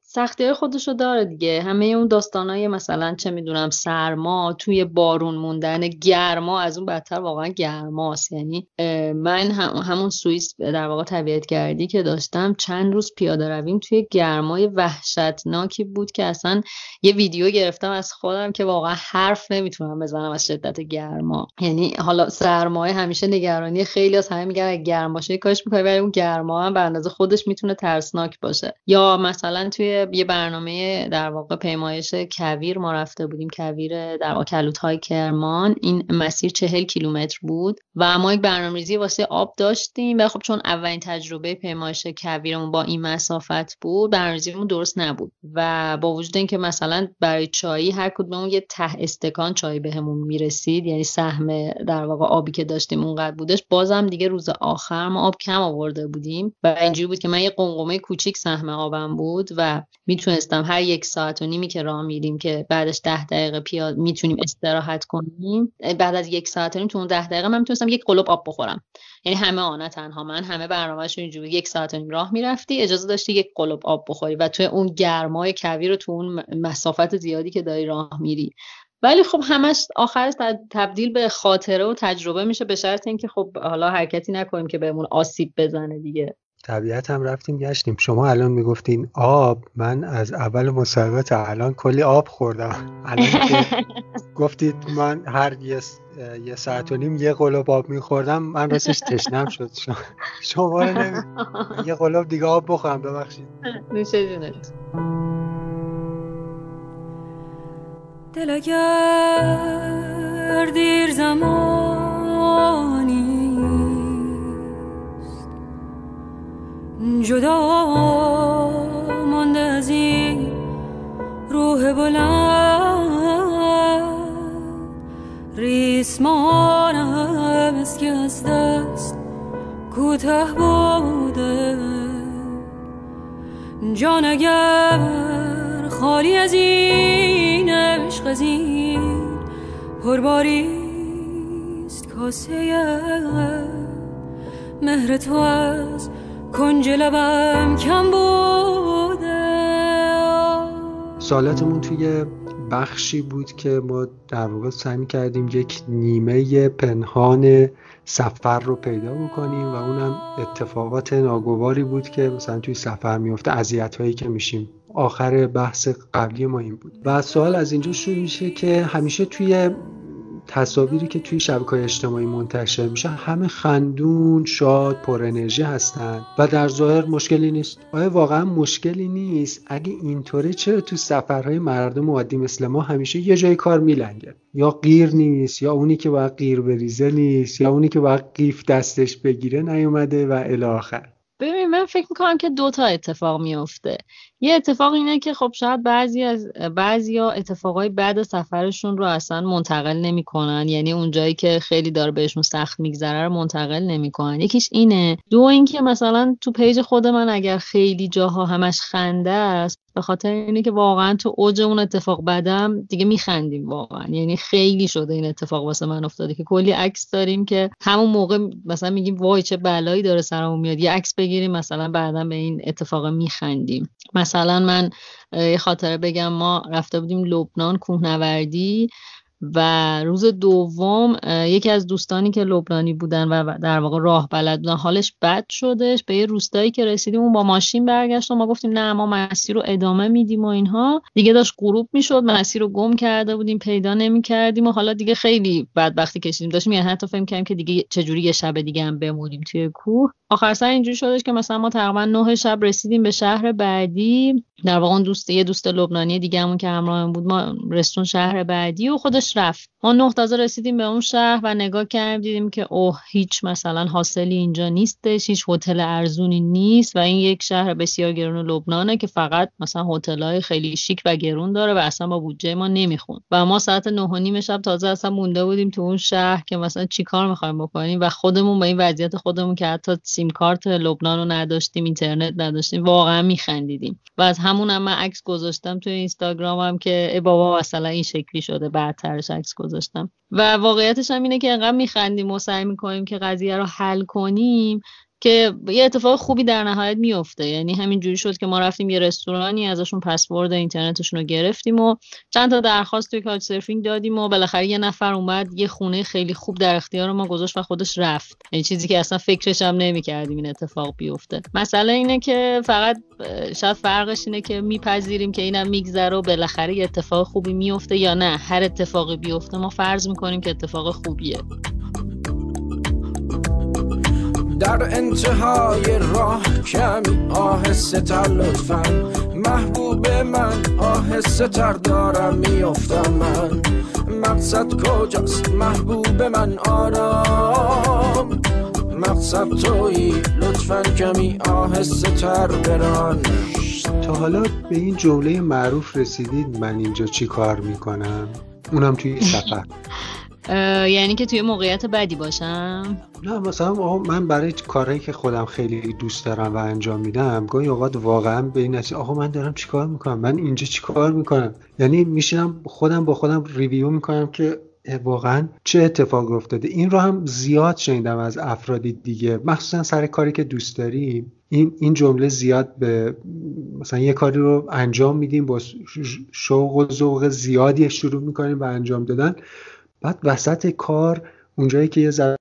سختی های خودشو داره دیگه. همه اون داستانای مثلا چه می‌دونم سرما توی بارون موندن گرما. از اون بدتر واقعا گرماست. یعنی من هم همون سوئیس در واقع طبیعت گردی که داشتم چند روز پیاده رویم توی گرمای وحشتناکی بود که اصلا یه ویدیو گرفتم از خودم که واقعا حرف نمی‌تونم بزنم از شدت گرما. یعنی حالا سرمایه همیشه نگرانی خیلی از همه میگن گرم باشه کاش می‌کنه ولی اون گرما هم به اندازه خودش می‌تونه ترسناک باشه. یا مثلا توی یه برنامه در واقع پیمایش کویر ما رفته بودیم کویر در واقع های کرمان. این مسیر چهل کیلومتر بود و ما یک برنامه‌ریزی واسه آب داشتیم و خب چون اولین تجربه پیمایش کویرمون با این مسافت بود برنامه‌ریزیمون درست نبود. و با وجود اینکه مثلا برای چایی هر کدوممون یه ته استکان چای بهمون می‌رسید یعنی سهم در واقع آبی که داشتیم اونقدر بودش بازم دیگه روز آخر ما آب کم آورده بودیم و اینجوری بود که من یه قنقمه کوچیک سهم آبم بود و می‌تونستم هر یک ساعت و نیمی که راه میریم که بعدش ده دقیقه پیاد می‌تونیم استراحت کنیم بعد از یک ساعت و نیم تو اون ده دقیقه من می‌تونستم یک قلوب آب بخورم. یعنی همه آنها تنها من همه برنامهشون اینجوری یک ساعت و نیم راه می‌رفتی اجازه داشتی یک قلوب آب بخوری و توی اون گرمای کویر رو تو اون مسافت زیادی که داری راه میری. ولی خب همش آخرش تبدیل به خاطره و تجربه میشه به شرط اینکه خب حالا حرکتی نکنیم که بهمون آسیب بزنه دیگه. طبیعت هم رفتیم گشتیم. شما الان می‌گفتین آب من از اول مصاحبه تا الان کلی آب خوردم. الان که گفتید من هر یه, یه ساعت و نیم یه قلوب آب میخوردم من راستش تشنم شد. شما یه قلوب دیگه آب بخورم ببخشید. نوشه جونت. دل اگر دیر زمانی جدا مانده از این روح بلند ریسمانم از که از دست کوته بوده. جان اگر خالی از این عشق از این پرباریست کاسه مهر تو از کنج لبم کم بوده. سالتمون توی بخشی بود که ما در واقع سعی کردیم یک نیمه پنهان سفر رو پیدا بکنیم و اونم اتفاقات ناگواری بود که مثلا توی سفر میفته اذیت هایی که میشیم. آخر بحث قبلی ما این بود. و سوال از اینجا شروع میشه که همیشه توی تصاویری که توی شبکه اجتماعی منتشر میشه همه خندون شاد پر انرژی هستن و در ظاهر مشکلی نیست. آیا واقعا مشکلی نیست؟ اگه اینطوره چرا تو سفرهای مردم عادی مثل ما همیشه یه جای کار میلنگه؟ یا غیر نیست یا اونی که باید غیر بریزه نیست یا اونی که باید قیف دستش بگیره نیومده و الی آخر. ببین من فکر می‌کنم که دو تا اتفاق میفته یه اتفاق اینه که خب شاید بعضی از بعضی ها اتفاقای بعد سفرشون رو اصلا منتقل نمی‌کنن. یعنی اونجایی که خیلی داره بهشون سخت میگذره رو منتقل نمی‌کنن. یکیش اینه. دو اینکه مثلا تو پیج خود من اگر خیلی جاها همش خنده است به خاطر اینه که واقعا تو اوج اون اتفاق بعدم دیگه میخندیم واقعا. یعنی خیلی شده این اتفاق واسه من افتاده که کلی عکس داریم که همون موقع مثلا میگیم وای چه بلایی داره سرمون میاد. یه عکس بگیریم مثلا بعدا به این اتفاق میخندیم. مثلا من یه خاطره بگم ما رفته بودیم لبنان کوهنوردی. و روز دوم یکی از دوستانی که لبنانی بودن و در واقع راه بلد بودن حالش بد شدش. به یه روستایی که رسیدیم اون با ماشین برگشت و ما گفتیم نه ما مسیر رو ادامه میدیم و اینها. دیگه داشت غروب می‌شد مسیر رو گم کرده بودیم پیدا نمی‌کردیم و حالا دیگه خیلی بدبختی کشیدیم. داشتیم یعنی حتی فکر کردیم که دیگه چجوری یه شب دیگه هم بمونیم توی کوه. آخر سر اینجوری شدش که مثلا ما تقریبا نه شب رسیدیم به شهر بعدی. در واقع اون دوست یه دوست لبنانی دیگه همون که همراه بود ما رستون شهر بعدی و خودش رفت ما نه تازه رسیدیم به اون شهر و نگاه کردیم دیدیم که اوه هیچ مثلا حاصلی اینجا نیستش هیچ هتل ارزونی نیست و این یک شهر بسیار گرون لبنانه که فقط مثلا هتل‌های خیلی شیک و گرون داره و اصلا با بودجه ما نمیخون و ما ساعت نه و نیم شب تازه اصلا مونده بودیم تو اون شهر که مثلا چیکار می‌خوایم بکنیم و خودمون با این وضعیت خودمون که حتی سیم کارت لبنان رو نداشتیم اینترنت نداشتیم واقعا میخندیدیم. و از همون هم من عکس گذاشتم توی اینستاگرامم که ای بابا مثلا این شکلی شده بعدترش عکس و واقعیتش هم اینه که انقدر میخندیم و سعی می‌کنیم که قضیه رو حل کنیم. که یه اتفاق خوبی در نهایت میفته یعنی همین جوری شد که ما رفتیم یه رستورانی ازشون پسورد اینترنتشون رو گرفتیم و چند تا درخواست توی کاچ سرفینگ دادیم و بالاخره یه نفر اومد یه خونه خیلی خوب در اختیار ما گذاشت و خودش رفت. یعنی چیزی که اصلا فکرش هم نمی‌کردیم این اتفاق بیفته. مسئله اینه که فقط شاید فرقش اینه که میپذیریم که اینم میگذره و بالاخره یه اتفاق خوبی میفته یا نه. هر اتفاقی بیفته ما فرض می‌کنیم که اتفاق خوبیه. در انتهای راه کمی آهسته تر لطفا. محبوب من آهسته تر دارم میافتم من. مقصد کجاست محبوب من؟ آرام. مقصد تویی لطفا کمی آهسته تر بران. تا حالا به این جمله معروف رسیدید من اینجا چی کار می‌کنم؟ اونم توی سفر یعنی که توی موقعیت بدی باشم؟ نه مثلا من برای کارهایی که خودم خیلی دوست دارم و انجام میدم گاهی اوقات واقعا به این نتیجه آقا من دارم چیکار می‌کنم؟ من اینجا چیکار می‌کنم؟ یعنی میشینم خودم با خودم ریویو می‌کنم که واقعا چه اتفاق افتاده. این رو هم زیاد شنیدم از افرادی دیگه. مخصوصا سر کاری که دوست داریم این این جمله زیاد به مثلا یه کاری رو انجام میدیم با شوق و ذوق زیادی شروع می‌کنیم و انجام دادن. بعد وسط کار اونجایی که یه ذره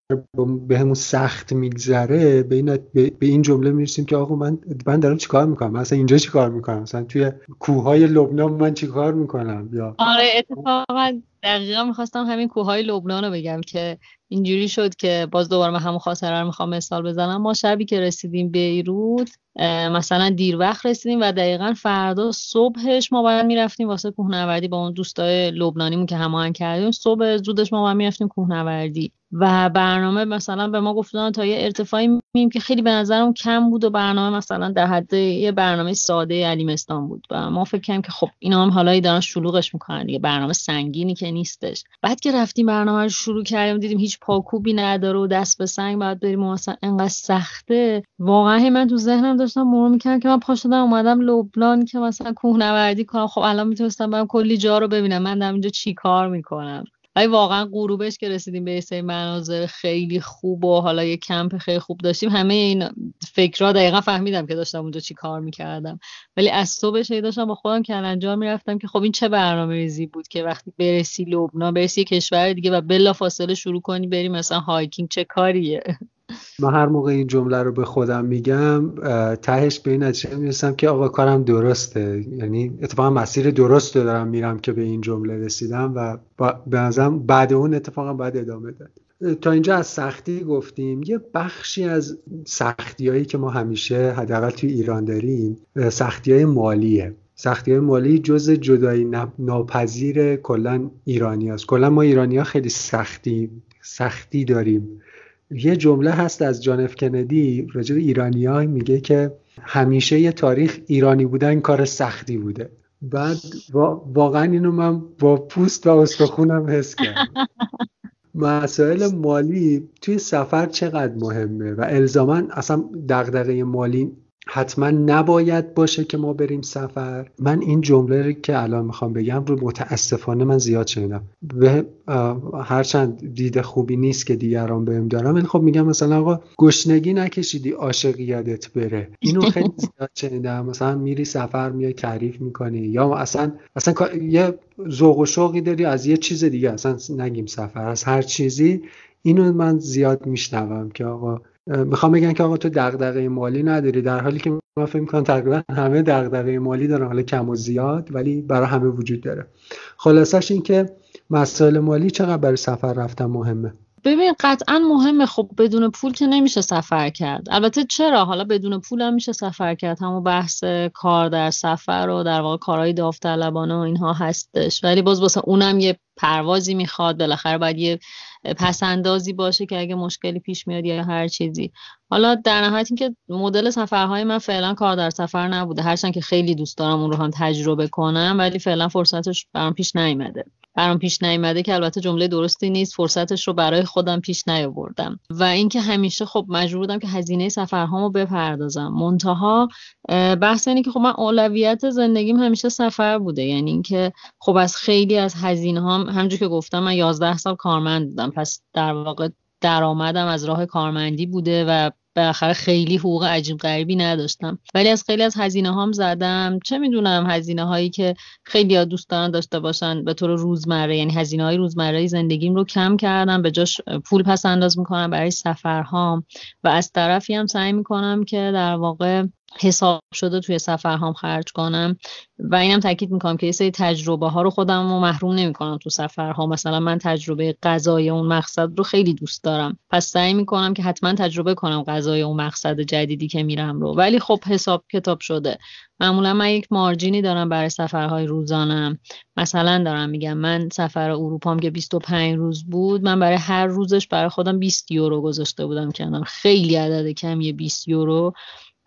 همون سخت میگذره به این, به این جمله می‌رسیم که آقا من من دارم چیکار می‌کنم؟ مثلا اینجا چیکار می‌کنم؟ مثلا توی کوههای لبنان من چیکار می‌کنم؟ یا آره اتفاقا دقیقا می‌خواستم همین کوههای لبنان رو بگم که اینجوری شد که باز دوباره من همون خاطره رو می‌خوام مثال بزنم. ما شبی که رسیدیم بیروت مثلا دیر وقت رسیدیم و دقیقا فردا صبحش ما باید می‌رفتیم واسه کوهنوردی با اون دوستای لبنانیمون که هماهنگ کردیم. صبح زودش ما باید می‌رفتیم کوهنوردی. و برنامه مثلا به ما گفتن تا یه ارتفاعی میم که خیلی به نظرم کم بود و برنامه مثلا در حد یه برنامه ساده علیمستان بود و ما فکر کردیم که خب اینا هم حالا دارن شلوغش می‌کنن دیگه برنامه سنگینی که نیستش. بعد که رفتیم برنامه رو شروع کردیم دیدیم هیچ پاکوبی نداره و دست به سنگ باید بریم و مثلا انقدر سخته. واقعا من تو ذهنم داشتم مرور می‌کردم که من پا شدم اومدم لبنان که مثلا کوهنوردی کنم. خب الان می‌تونستم برم کلی جا رو ببینم. من دارم اینجا چی کار می‌کنم؟ ولی واقعا غروبش که رسیدیم به سری مناظر خیلی خوب و حالا یه کمپ خیلی خوب داشتیم همه این فکرها دقیقا فهمیدم که داشتم اونجا چی کار می‌کردم. ولی از صبحش داشتم با خودم کلنجار می‌رفتم که خب این چه برنامه ریزی بود که وقتی برسی لبنان برسی کشور دیگه و بلا فاصله شروع کنی بریم مثلا hiking چه کاریه؟ من هر موقع این جمله رو به خودم میگم تهش به این نتیجه می‌رسم که آقا کارم درسته. یعنی اتفاقا مسیر درست رو دارم میرم که به این جمله رسیدم و به نظرم بعد اون اتفاقا باید ادامه داد. تا اینجا از سختی گفتیم. یه بخشی از سختی هایی که ما همیشه حداقل توی ایران داریم سختی های مالیه. سختی های مالی جز جدایی ناپذیر کلا ایرانی هست کلا ما ایرانی ها خیلی سختی سختی داریم. یه جمله هست از جان اف کندی راجع به ایرانی میگه که همیشه یه تاریخ ایرانی بودن کار سختی بوده. بعد واقعا اینو من با پوست و استخونم حس کردم. مسائل مالی توی سفر چقدر مهمه؟ و الزاما اصلا دغدغه مالی حتما نباید باشه که ما بریم سفر. من این جمله که الان می‌خوام بگم رو متاسفانه من زیاد شنیدم. به هرچند دید خوبی نیست که دیگران بهم دارم ولی خب میگم مثلا آقا گشنگی نکشیدی عاشق یادت بره. اینو خیلی زیاد شنیدم. مثلا میری سفر میای تعریف می‌کنی. یا اصلا اصلا یه ذوق و شوقی داری از یه چیز دیگه. اصلا نگیم سفر از هر چیزی. اینو من زیاد میشنوم که آقا می‌خوام بگم که آقا تو دغدغه مالی نداری در حالی که من فکر می‌کنم تقریبا همه دغدغه مالی دارن حالا کم و زیاد ولی برای همه وجود داره. خلاصش این که مسائل مالی چقدر برای سفر رفتن مهمه؟ ببین قطعا مهمه. خب بدون پول که نمیشه سفر کرد. البته چرا؟ حالا بدون پول هم میشه سفر کرد. همون بحث کار در سفر و در واقع کارهای داوطلبانه و اینها هستش. ولی باز واسه اونم یه پروازی می‌خواد. بالاخره باید یه پسندازی باشه که اگه مشکلی پیش میاد یا هر چیزی. حالا در نهایت اینکه مدل سفرهای من فعلا کار در سفر نبوده. هرچند که خیلی دوست دارم اون رو هم تجربه کنم ولی فعلا فرصتش برام پیش نیومده. برام پیش نیامده که البته جمله درستی نیست فرصتش رو برای خودم پیش نیاوردم. و اینکه همیشه خب مجبور بودم که هزینه سفرهامو بپردازم. منتها بحث اینه که خب من اولویت زندگیم همیشه سفر بوده. یعنی اینکه خب از خیلی از هزینه هم که گفتم من 11 سال کارمند بودم. پس در واقع درآمدم از راه کارمندی بوده و بالاخره خیلی حقوق عجیب غریبی نداشتم. ولی از خیلی از هزینه هام زدم. چه می‌دونم هزینه هایی که خیلی ها دوست دارن داشته باشن به طور روزمره یعنی هزینه های روزمره زندگیم رو کم کردم به جاش پول پس انداز می‌کنم برای سفرهام. و از طرفی هم سعی می‌کنم که در واقع حساب شده توی سفرهام خرج کنم. و اینم تاکید می‌کنم که یه سری تجربه ها رو خودم رو محروم نمی‌کنم تو سفرها مثلا من تجربه غذای اون مقصد رو خیلی دوست دارم. پس سعی می‌کنم که حتما تجربه کنم غذای اون مقصد جدیدی که میرم رو. ولی خب حساب کتاب شده. معمولا من یک مارجینی دارم برای سفرهای روزانم. مثلا دارم میگم من سفر اروپام که 25 روز بود من برای هر روزش برای خودم 20 یورو گذاشته بودم کنم خیلی عدد کمی 20 یورو.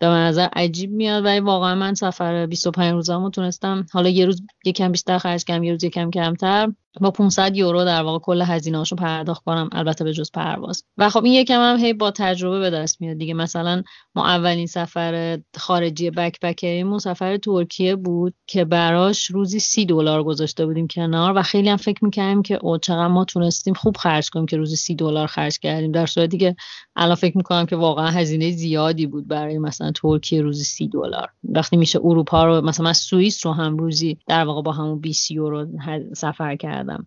به نظر عجیب میاد. ولی واقعا من سفر 25 روزامو تونستم. حالا یه روز یکم بیشتر خرج کنم یه روز یکم کمتر. با 500 یورو در واقع کل هزینه‌هاشو پرداخت کنم البته به جز پرواز. و خب این یکم هم هی با تجربه به دست میاد دیگه. مثلا ما اولین سفر خارجی بکپکریمون سفر ترکیه بود که براش روزی سی دلار گذاشته بودیم کنار و خیلی هم فکر می‌کردیم که او چقدر ما تونستیم خوب خرج کنیم که روزی سی دلار خرج کردیم. در صورتی که الان فکر می‌کنم که واقعا هزینه زیادی بود برای مثلا ترکیه روزی سی دلار. وقتی میشه اروپا رو مثلا سوئیس رو هم روزی در واقع با همون 20 یورو سفر کردم.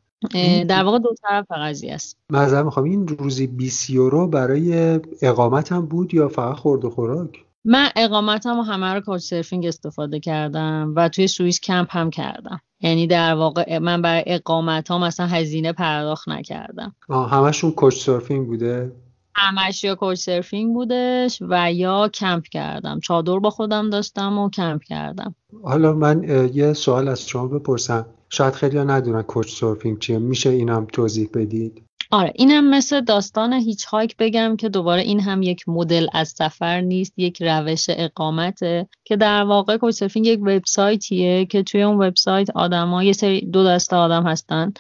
در واقع دو طرف قضیه است. مثلا می‌خوام این روزی 20 یورو برای اقامتم بود یا فقط خورد و خوراک؟ من اقامتم و همه رو کوچ سرفینگ استفاده کردم و توی سوئیس کمپ هم کردم. یعنی در واقع من برای اقامت ها مثلا هزینه پرداخت نکردم. آه همشون couchsurfing بوده؟ همش یا couchsurfing بودش و یا کمپ کردم. چادر با خودم داشتم و کمپ کردم. حالا من یه سوال از شما بپرسم. شاید خیلی ها ندونن couchsurfing چیه. میشه اینم توضیح بدید؟ آره اینم مثل داستان hitchhike بگم که دوباره این هم یک مدل از سفر نیست یک روش اقامته که در واقع couchsurfing یک وبسایتیه که توی اون وبسایت آدما یه سری دو دسته آدم هستن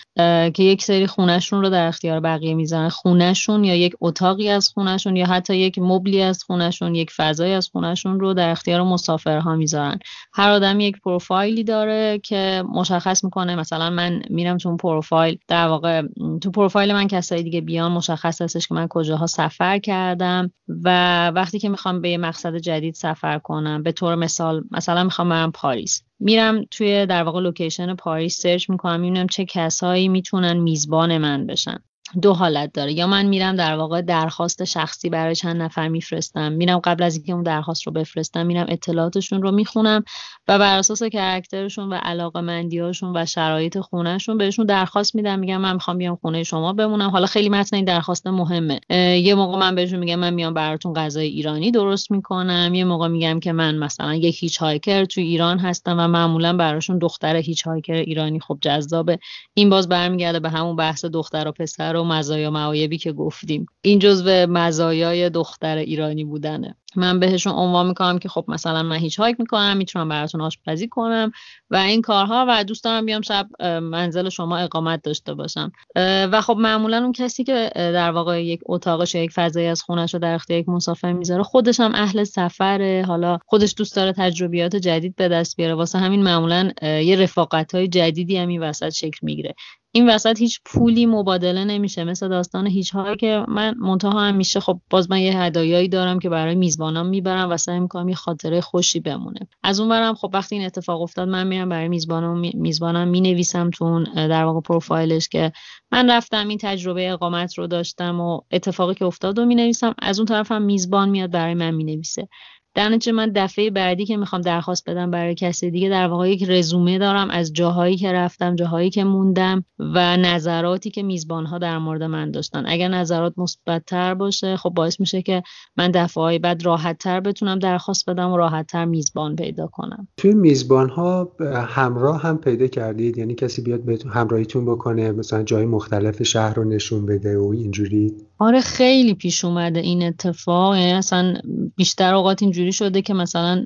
که یک سری خونهشون رو در اختیار بقیه می‌ذارن خونهشون یا یک اتاقی از خونهشون یا حتی یک مبلی از خونهشون یک فضایی از خونهشون رو در اختیار مسافرها می‌ذارن. هر آدم یک پروفایلی داره که مشخص می‌کنه مثلا من میرم تو پروفایل در واقع تو پروفایل من کسایی دیگه بیان مشخص هستش که من کجاها سفر کردم و وقتی که می‌خوام به یه مقصد جدید سفر کنم به طور مثال مثلا می‌خوام برم پاریس. میرم توی در واقع location پاریس search می‌کنم می‌بینم چه کسایی می‌تونن میزبان من بشن. دو حالت داره. یا من میرم در واقع درخواست شخصی برای چند نفر میفرستم میرم قبل از اینکه اون درخواست رو بفرستم میرم اطلاعاتشون رو می‌خونم و بر اساس character شون و علاقه مندیاشون و شرایط خونهشون بهشون درخواست میدم. میگم من می‌خوام بیام خونه شما بمونم. حالا خیلی متن این درخواست مهمه. یه موقع من بهشون میگم من میام براتون غذای ایرانی درست می‌کنم. یه موقع میگم که من مثلا یک hitchhiker تو ایران هستم و معمولا براشون دختر hitchhiker ایرانی خب جذابه. این باز برمیگرده به همون بحث دختر و پسر و مزایا معایبی که گفتیم. این جزو مزایای دختر ایرانی بودنه. من بهشون عنوان می‌کنم که خب مثلا من هیچ هایک می‌کنم می‌تونم براتون آشپزی کنم و این کارها و دوست دارم بیام شب منزل شما اقامت داشته باشم. و خب معمولا اون کسی که در واقع یک اتاقش یک فضایی از خونش رو در اختیار یک مسافر می‌ذاره خودش هم اهل سفره. حالا خودش دوست داره تجربیات جدید به دست بیاره. واسه همین معمولا یه رفاقت های جدیدی هم این وسط شکل می‌گیره. این وسط هیچ پولی مبادله نمیشه. مثل داستان هیچ ها که من منتها همیشه خب باز من یه هدایایی دارم که برای میزبانام می‌برم و سعی می‌کنم یه خاطره خوشی بمونه. از اون برم خب وقتی این اتفاق افتاد من میرم برای میزبانم میزبانم می‌نویسم تو در واقع پروفایلش که من رفتم این تجربه اقامت رو داشتم و اتفاقی که افتاد رو می‌نویسم. از اون طرف هم میزبان میاد برای من می‌نویسه. در من دفعه بعدی که می‌خوام درخواست بدم برای کسی دیگه در واقع یک رزومه دارم از جاهایی که رفتم جاهایی که موندم و نظراتی که میزبان ها در مورد من داشتن. اگر نظرات مثبت باشه خب باعث میشه که من دفعه های بعد راحت تر بتونم درخواست بدم و راحت تر میزبان پیدا کنم. توی میزبان ها همراه هم پیدا کردید؟ یعنی کسی بیاد همراهیتون بکنه مثلا جای مختلف شهر رو نشون بده و اینجوری؟ آره خیلی پیش اومده این اتفاق. یعنی اصلا بیشتر اوقات اینجوری شده که مثلا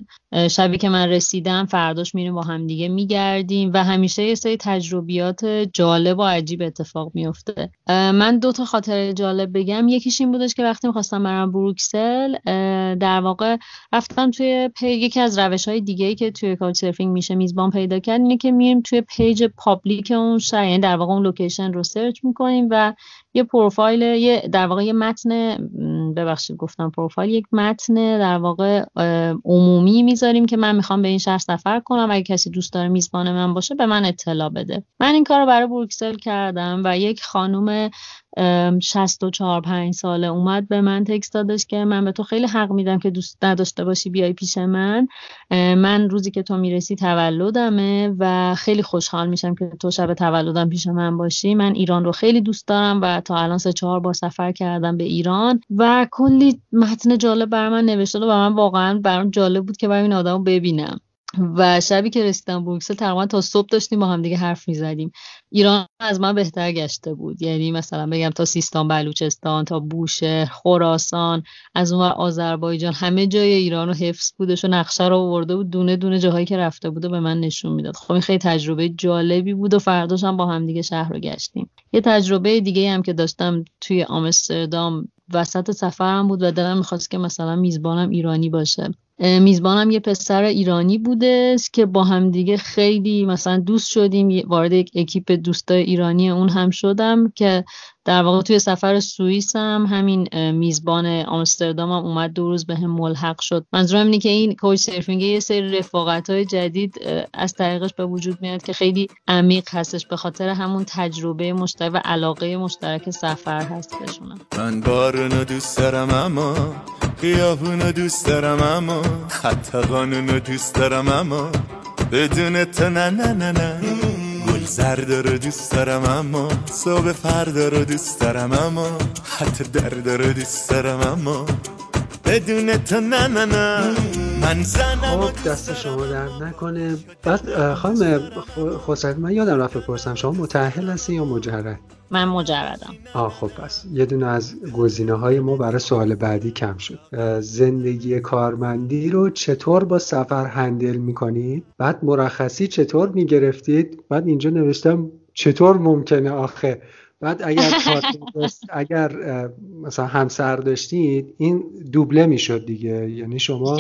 شبی که من رسیدم فرداش میریم با هم دیگه میگردیم و همیشه یه سری تجربیات جالب و عجیب اتفاق میفته من دو تا خاطر جالب بگم. یکیش این بودش که وقتی می‌خواستم برم بروکسل در واقع رفتم توی پی... یکی از روش های دیگه ای که توی couchsurfing میشه میزبان پیدا کرد اینه که میریم توی page public اون شهر یعنی در واقع اون location رو search می‌کنیم و یه پروفایل یه در واقع یه متن ببخشید گفتم پروفایل یک متن در واقع عمومی می‌ذاریم که من می‌خوام به این شهر سفر کنم. اگه کسی دوست داره میزبان من باشه به من اطلاع بده. من این کار رو برای بروکسل کردم و یک خانم 64 5 ساله اومد به من تکست دادش که من به تو خیلی حق میدم که دوست نداشته باشی بیای پیش من. من روزی که تو می‌رسی تولدمه و خیلی خوشحال میشم که تو شب تولدم پیش من باشی. من ایران رو خیلی دوست دارم و تا الان سه چهار بار سفر کردم به ایران و کلی متن جالب بر من نوشته و من واقعا برام جالب بود که برای این آدم ببینم. و شبی که رسیدم بروکسل تقریبا تا صبح داشتیم با هم دیگه حرف می‌زدیم. ایران از من بهتر گشته بود. یعنی مثلا بگم تا سیستان بلوچستان تا بوشهر خراسان از اون آذربایجان همه جای ایران رو حفظ بودش و نقشه رو آورده بود. دونه دونه جاهایی که رفته بود و به من نشون می‌داد. خب این خیلی تجربه جالبی بود و فرداش هم با هم دیگه شهر رو گشتیم. یه تجربه دیگه هم که داشتم توی آمستردام وسط سفرم بود و دلم می‌خواست که مثلا میزبانم ایرانی باشه. میزبانم یه پسر ایرانی بوده که با هم دیگه خیلی مثلا دوست شدیم. وارد یک اکیپ دوستای ایرانی اون هم شدم که در واقع توی سفر سوئیس هم همین میزبان آمستردام هم اومد دو روز به هم ملحق شد. منظورم اینه که این کوچ سرفینگ یه سری رفاقت های جدید از طریقش به وجود میاد که خیلی عمیق هستش به خاطر همون تجربه مشترک و علاقه مشترک سفر هست بشونم من بارونو دوست دارم اما خیابونو دوست دارم اما حتی قانونو دوست دارم اما. بدون تو نه نه نه نه. گل زرد رو دوست دارم اما صبح فردا رو دوست دارم اما. حتی درد رو دوست دارم اما. بدون تو نه نه نه. من زنم خب دست شما در نکنه. بعد خانم خسرت من یادم رفت بپرسم شما متأهل هستی یا مجرد؟ من مجردم. آه خب پس یه دونه از گزینه های ما برای سوال بعدی کم شد. زندگی کارمندی رو چطور با سفر هندل می‌کنید؟ بعد مرخصی چطور می‌گرفتید؟ بعد اینجا نوشتم چطور ممکنه آخه بعد اگر اگر مثلا همسر داشتید این دوبله می‌شد دیگه. یعنی شما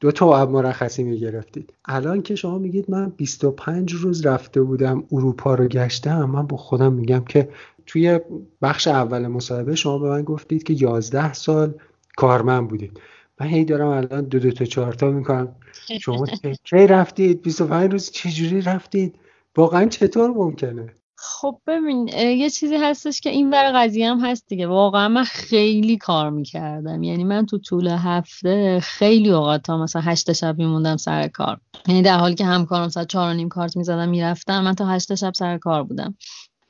دو تا مرخصی می‌گرفتید. الان که شما میگید من 25 روز رفته بودم اروپا رو گشتم من با خودم میگم که توی بخش اول مصاحبه شما به من گفتید که 11 سال کارمند بودید. من هی دارم الان دو دو تا چهار تا می‌کنم. شما کی رفتید؟ 25 روز چجوری رفتید؟ واقعا چطور ممکنه؟ خب ببین یه چیزی هستش که این ور قضیه هم هست دیگه. واقعا من خیلی کار می‌کردم. یعنی من تو طول هفته خیلی اوقات تا مثلا هشت شب میموندم سر کار. یعنی در حالی که همکارم ساعت چهار و نیم کارت می‌زدم می‌رفتم. من تا هشت شب سر کار بودم.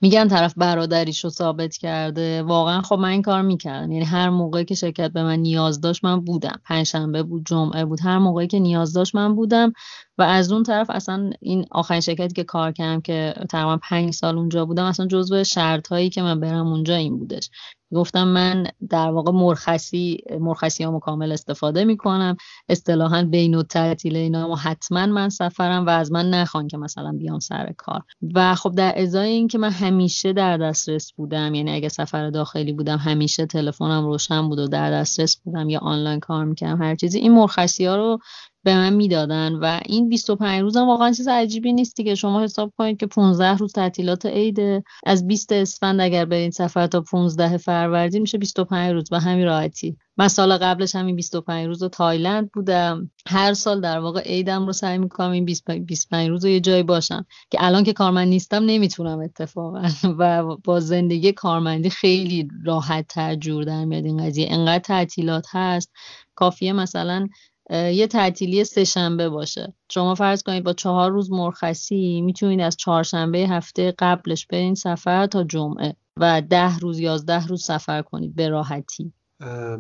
میگن طرف برادریش رو ثابت کرده. واقعا خب من این کار می‌کردم. یعنی هر موقعی که شرکت به من نیاز داشت من بودم. پنجشنبه بود جمعه بود هر موقعی که نیاز داشت من بودم. و از اون طرف اصلا این آخرین شرکتی که کار کردم که تقریبا پنج سال اونجا بودم اصلا جزو شرط هایی که من برم اونجا این بودش. گفتم من در واقع مرخصی مرخصی ها کامل استفاده می‌کنم. اصطلاحا بین و تعطیل اینا حتما من سفرم و از من نخوان که مثلا بیام سر کار. و خب در ازای اینکه من همیشه در دسترس بودم یعنی اگه سفر داخلی بودم همیشه تلفنم روشن بود و در دسترس بودم یا آنلاین کار می‌کردم هر چیزی این مرخصی ها رو به من می‌دادن و این 25 روز هم واقعا چیز عجیبی نیستی که شما حساب کنید که 15 روز تعطیلات عید از 20 اسفند اگر برین سفر تا 15 فروردین میشه 25 روز. و همین راحتی. من سال قبلش همین 25 روز تایلند بودم. هر سال در واقع عیدم رو سعی می‌کنم این 25 روز رو یه جایی باشم. که الان که کارمند نیستم نمی‌تونم اتفاقا. و با زندگی کارمندی خیلی راحت تر جور در میاد. این قضیه انقدر تعطیلات هست. کافیه مثلا یه تعطیلی سه شنبه باشه. شما فرض کنید با چهار روز مرخصی می‌تونید از چهارشنبه هفته قبلش برین سفر تا جمعه و ده روز یازده روز سفر کنید به راحتی.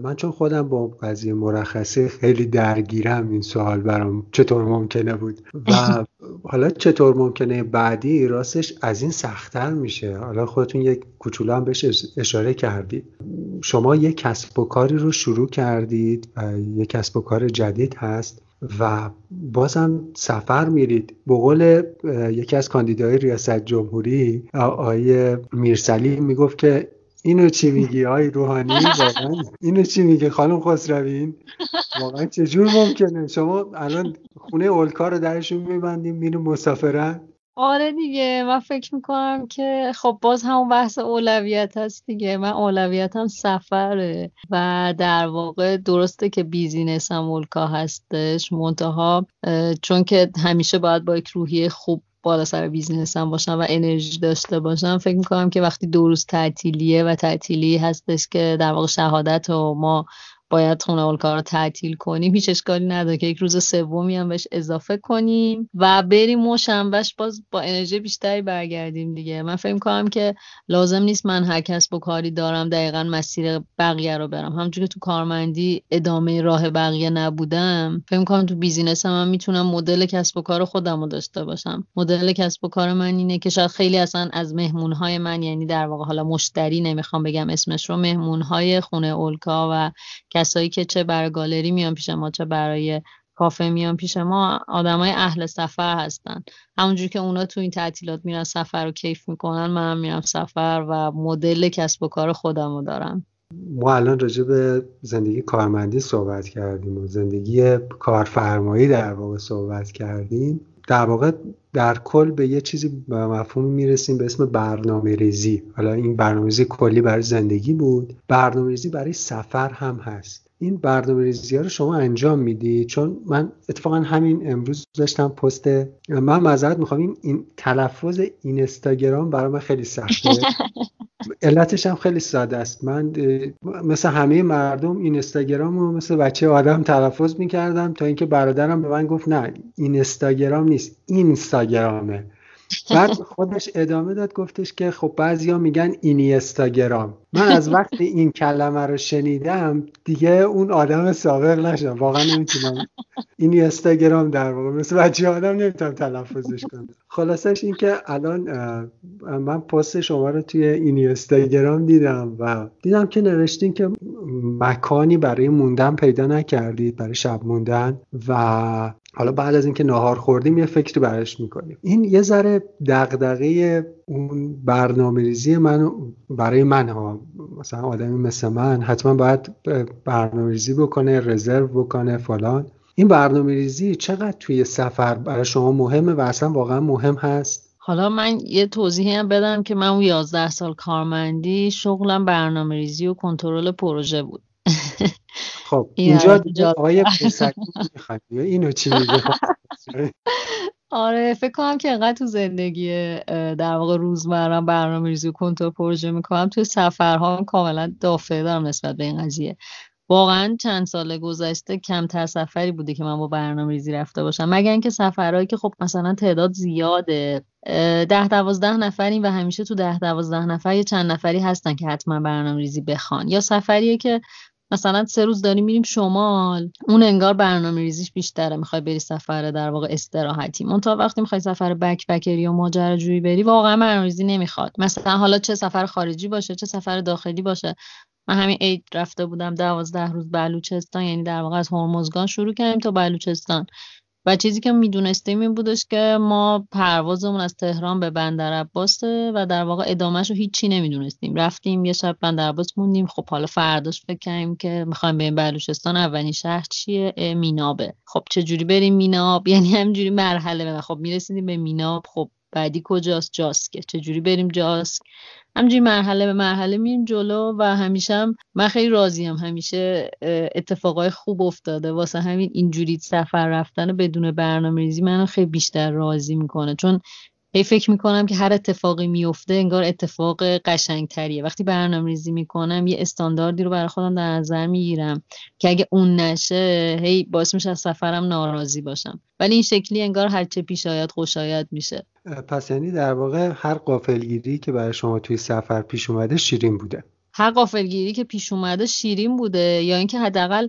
من چون خودم با قضیه مرخصی خیلی درگیرم این سوال برام چطور ممکنه بود. و حالا چطور ممکنه بعدی راستش از این سختتر میشه. حالا خودتون یک کوچولو هم بهش اشاره کردید. شما یک کسب و کاری رو شروع کردید و یک کسب و کار جدید هست و بازم سفر میرید. به قول یکی از کاندیدای ریاست جمهوری آقای میرسلیم می‌گفت که اینو چی میگی؟ آقای روحانی واقعا. اینو چی میگه خانم خسروی واقعا چجور ممکنه؟ شما الان خونه اولکا رو درشون میبندیم میریم مسافرت؟ آره دیگه من فکر می‌کنم که خب باز همون بحث اولویت هست دیگه. من اولویتم سفره و در واقع درسته که business هم اولکا هستش منتها چون که همیشه باید با یک روحیه خوب بالا سر business م باشم و انرژی داشته باشم فکر می‌کنم که وقتی دو روز تعطیلیه و تعطیلی هستش که در واقع شهادت و ما باید خونه اولکا رو تعطیل کنیم. هیچ اشکالی نداره که یک روز سومی هم بهش اضافه کنیم و بریم و شنبهش باز با انرژی بیشتری برگردیم دیگه. من فکر کنم که لازم نیست من هر کسب و کاری دارم دقیقا مسیر بقیه رو برم. همونجوری که تو کارمندی ادامه راه بقیه نبودم فکر کنم تو business هم, من می‌تونم مدل کسب و کار خودم رو داشته باشم. مدل کسب و کار من اینه که شاید خیلی اصلا از مهمون های من یعنی در واقع حالا مشتری نمی‌خوام بگم اسمش رو مهمون های خونه اولکا و کسایی که چه برای گالری میان پیش ما چه برای کافه میان پیش ما آدمای اهل سفر هستن. همونجور که اونا تو این تعطیلات میرن سفر رو کیف می‌کنن من میرم سفر و مدل کسب و کار خودم رو دارم. ما الان راجع به زندگی کارمندی صحبت کردیم و زندگی کارفرمایی در واقع صحبت کردیم. در واقع در کل به یه چیزی به مفهومی می‌رسیم به اسم برنامه ریزی حالا این برنامه ریزی کلی برای زندگی بود. برنامه ریزی برای سفر هم هست. این برنامه ریزی ها رو شما انجام میدی؟ چون من اتفاقا همین امروز داشتم پست من معذرت می‌خوام این تلفظ اینستاگرام برای من خیلی سخته. علتش هم خیلی ساده است. من مثل همه مردم این اینستاگرام رو مثل بچه آدم تلفظ می‌کردم تا اینکه برادرم به من گفت نه این اینستاگرام نیست اینستاگرامه. بعد خودش ادامه داد گفتش که خب بعضیا میگن اینیستاگرام من از وقتی این کلمه رو شنیدم دیگه اون آدم سابق نشدم. واقعا نمی‌تونم اینیستاگرام در واقع مثل بچه آدم نمی‌تونم تلفظش کنم. خلاصش این که الان من پست شما رو توی اینیستاگرام دیدم و دیدم که نوشتین که مکانی برای موندن پیدا نکردید برای شب موندن و حالا بعد از اینکه ناهار خوردیم یه فکری براش می‌کنیم. این یه ذره دغدغه اون برنامه ریزی من برای من ها. مثلا آدمی مثل من حتما باید برنامه ریزی بکنه رزرو بکنه فلان. این برنامه ریزی چقدر توی سفر برای شما مهمه و اصلا واقعا مهم هست؟ حالا من یه توضیحی هم بدم که من اون 11 سال کارمندی شغلم برنامه ریزی و کنترل پروژه بود. خب اینجا آقای اینو چی میگه؟ آره فکر کنم که انقدر تو زندگی در واقع روزمرم برنامه ریزی و کنترل پروژه می‌کنم توی سفرها کاملا دافعه دارم نسبت به این قضیه. واقعا چند سال گذشته کمتر سفری بوده که من با برنامه ریزی رفته باشم. مگر اینکه سفرهایی که خب مثلا تعداد زیاده. ده دوازده نفریم و همیشه تو ده دوازده نفر یه چند نفری هستن که حتما برنامه ریزی بخوان. یا سفریه که مثلا سه روز داریم میریم شمال. اون انگار برنامه ریزیش بیشتره. می‌خوای بری سفر در واقع استراحتی. اون تا وقتی می‌خوای سفر بک بکری و ماجراجویی بری واقعا برنامه ریزی نمی‌خواد. مثلا حالا چه سفر خارجی باشه چه سفر داخلی باشه. من همین عید رفته بودم دوازده روز بلوچستان یعنی در واقع از هرمزگان شروع کردیم تا بلوچستان. و چیزی که می‌دونستیم این بودش که ما پروازمون از تهران به بندر عباسه و در واقع ادامهش رو هیچی نمی‌دونستیم. رفتیم یه شب بندر عباس موندیم. خب حالا فرداش فکر کردیم که می‌خوایم بریم بلوچستان اولین شهر چیه؟ مینابه. خب چجوری بریم میناب؟ یعنی همینجوری مرحله به خب می‌رسیدیم به میناب. خب بعدی کجاست؟ جاسکه. چجوری بریم جاسک؟ همجوری مرحله به مرحله میریم جلو و همیشه هم من خیلی راضیم همیشه اتفاقای خوب افتاده. واسه همین اینجوری سفر رفتن بدون برنامه ریزی منو خیلی بیشتر راضی می‌کنه. چون هی فکر می‌کنم که هر اتفاقی میفته انگار اتفاق قشنگتریه. وقتی برنامه ریزی می‌کنم یه استانداردی رو برای خودم در نظر می‌گیرم که اگه اون نشه هی باعث میشه از سفرم ناراضی باشم. ولی این شکلی انگار هرچه پیش آید خوشایت میشه. پس یعنی در واقع هر غافلگیری که برای شما توی سفر پیش اومده شیرین بوده. هر غافلگیری که پیش اومده شیرین بوده یا اینکه حداقل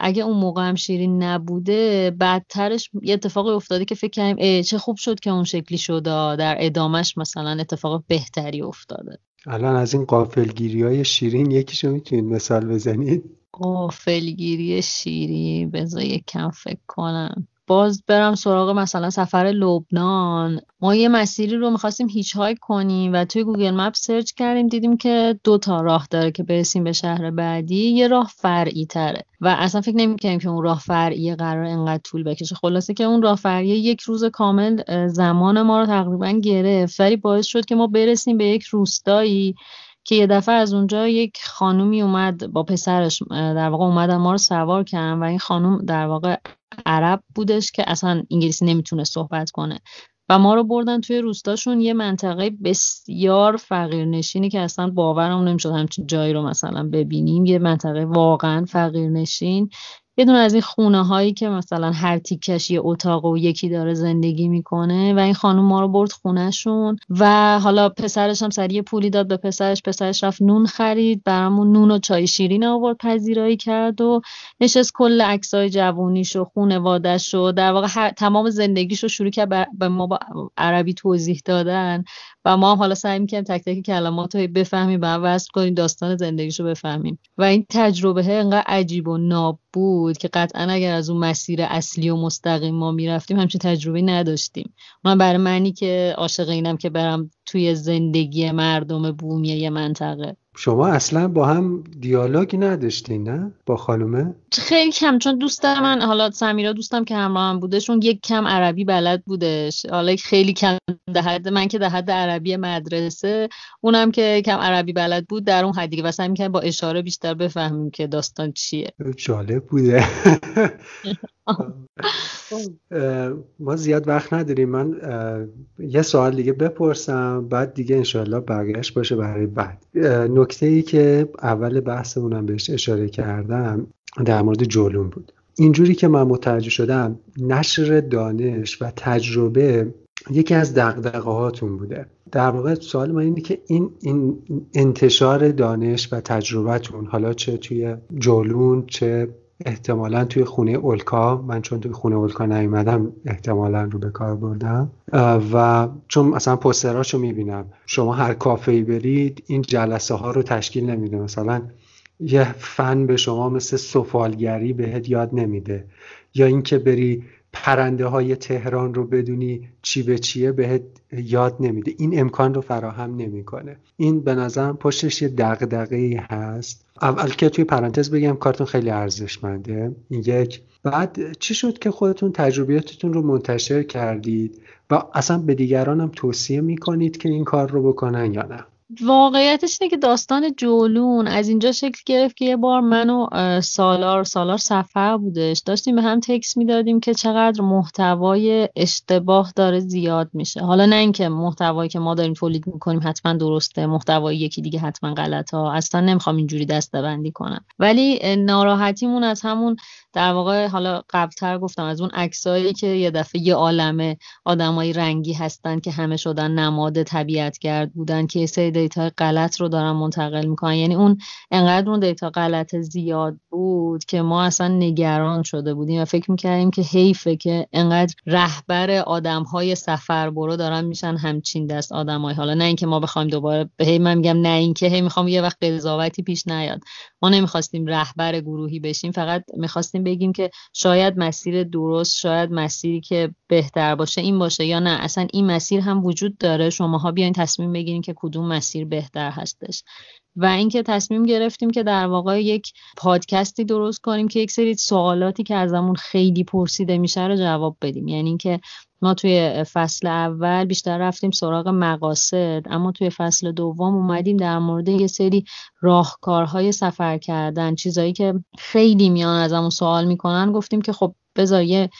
اگه اون موقع هم شیرین نبوده بعدترش یه اتفاقی افتاده که فکر کردیم چه خوب شد که اون شکلی شده در ادامش مثلا اتفاق بهتری افتاده. الان از این غافلگیری های شیرین یکیشو می‌تونید مثال بزنید؟ غافلگیری شیرین؟ بذار یک کم فکر کنم. باز برم سراغ مثلا سفر لبنان. ما یه مسیری رو می‌خواستیم هیچ های کنیم و توی Google Map search کردیم دیدیم که دو تا راه داره که برسیم به شهر بعدی. یه راه فرعی تره و اصلا فکر نمی‌کنیم که اون راه فرعی قرار انقدر طول بکشه. خلاصه که اون راه فرعی یک روز کامل زمان ما رو تقریبا گرفت. ولی باعث شد که ما برسیم به یک روستایی که یه دفعه از اونجا یک خانومی اومد با پسرش در واقع اومدن ما رو سوار کردن و این خانوم در واقع عرب بودش که اصلا انگلیسی نمی‌تونه صحبت کنه. و ما رو بردن توی روستاشون یه منطقه بسیار فقیرنشینی که اصلا باورم نمی‌شد همچین جایی رو مثلا ببینیم. یه منطقه واقعا فقیرنشین یه دونه از این خونه هایی که مثلا هر تیکش یه اتاق و یکی داره زندگی می‌کنه و این خانم ما رو برد خونهشون و حالا پسرش هم سریع پولی داد به پسرش پسرش رفت نون خرید برامون نون و چای شیرین آورد پذیرایی کرد و نشست کل عکسای جوونیش و خونوادش و در واقع تمام زندگیش رو شروع کرد به ما با عربی توضیح دادن. و ما هم حالا سعی می‌کنیم تک تک کلمات رو بفهمیم و وصل کنیم داستان زندگیش رو بفهمیم. و این تجربه انقدر عجیب و ناب بود که قطعا اگر از اون مسیر اصلی و مستقیم ما می‌رفتیم همچین تجربه نداشتیم. من برای منی که عاشق اینم که برم توی زندگی مردم بومی یه منطقه. شما اصلا با هم دیالوگی نداشتین نه؟ با خانومه؟ خیلی کم چون دوست من حالا سمیرا دوستم که همراه هم بودشون یک کم عربی بلد بودش. حالا خیلی کم ده من که در حد عربی مدرسه اونم که کم عربی بلد بود در اون حدی و سعی با اشاره بیشتر بفهمیم که داستان چیه. جالب بوده. ما زیاد وقت نداریم. من یه سوال دیگه بپرسم بعد دیگه انشالله برگشت باشه برای بعد. نکته ای که اول بحثمونم بهش اشاره کردم در مورد جولون بود. اینجوری که من متوجه شدم نشر دانش و تجربه یکی از دقدقه هاتون بوده. در واقع سوال من اینه که این, این انتشار دانش و تجربهتون حالا چه توی جولون چه احتمالا توی خونه اولکا من چون توی خونه اولکا نیومدم احتمالا رو به کار بردم. و چون مثلا پستراشو می‌بینم. شما هر کافه ای برید این جلسه ها رو تشکیل نمیده. مثلا یه فن به شما مثل سفالگری بهت یاد نمیده. یا اینکه بری پرنده های تهران رو بدونی چی به چیه بهت یاد نمیده. این امکان رو فراهم نمی‌کنه. این به نظرم پشتش یه دغدغه هست. اول که توی پرانتز بگم کارتون خیلی ارزشمنده. یک. بعد چی شد که خودتون تجربیاتتون رو منتشر کردید و اصلا به دیگران هم توصیه می‌کنید که این کار رو بکنن یا نه؟ واقعیتش اینه که داستان جولون از اینجا شکل گرفت که یه بار من و سالار سالار سفر بودش. داشتیم به هم تکس می‌دادیم که چقدر محتوای اشتباه داره زیاد میشه. حالا نه اینکه محتوایی که ما داریم تولید می‌کنیم حتما درسته محتوای یکی دیگه حتما غلط ها. اصلا نمی‌خوام اینجوری دسته کنم. ولی ناراحتیمون از همون در واقع حالا قبلتر گفتم از اون عکسایی که یه دفعه یه عالمه آدمای رنگی هستن که همه شدن نماد طبیعت گرد بودن که سری دیتا غلط رو دارن منتقل می‌کنن. یعنی اون انقدر اون دیتا غلط زیاد بود که ما اصلا نگران شده بودیم و فکر می‌کردیم که حیفه که انقدر رهبر آدم های سفر برو دارن میشن همچین دست آدمای حالا نه اینکه ما بخوایم دوباره به هی من میگم نه اینکه هی می‌خوام یه وقت قضاوتی پیش نیاد. ما نمی‌خواستیم رهبر گروهی بشیم فقط می‌خواستیم بگیم که شاید مسیر درست شاید مسیری که بهتر باشه این باشه یا نه. اصلا این مسیر هم وجود داره. شماها بیاین تصمیم بگیرین که کدوم مسیر بهتر هستش. و اینکه تصمیم گرفتیم که در واقع یک پادکستی درست کنیم که یک سری سوالاتی که ازمون خیلی پرسیده میشه رو جواب بدیم. یعنی اینکه ما توی فصل اول بیشتر رفتیم سراغ مقاصد اما توی فصل دوم اومدیم در مورد یه سری راهکارهای سفر کردن. چیزایی که خیلی میان ازمون سوال می‌کنن گفتیم که خب بذار یه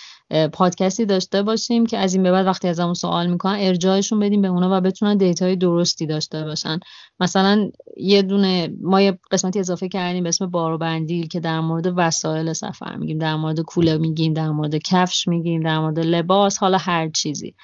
پادکستی داشته باشیم که از این به بعد وقتی ازمون سوال می‌کنن ارجاعشون بدیم به اونا و بتونن دیتای درستی داشته باشن. مثلا یه دونه ما یه قسمتی اضافه کردیم به اسم بارو بندیل که در مورد وسایل سفر میگیم در مورد کوله میگیم در مورد کفش میگیم در مورد لباس حالا هر چیزی.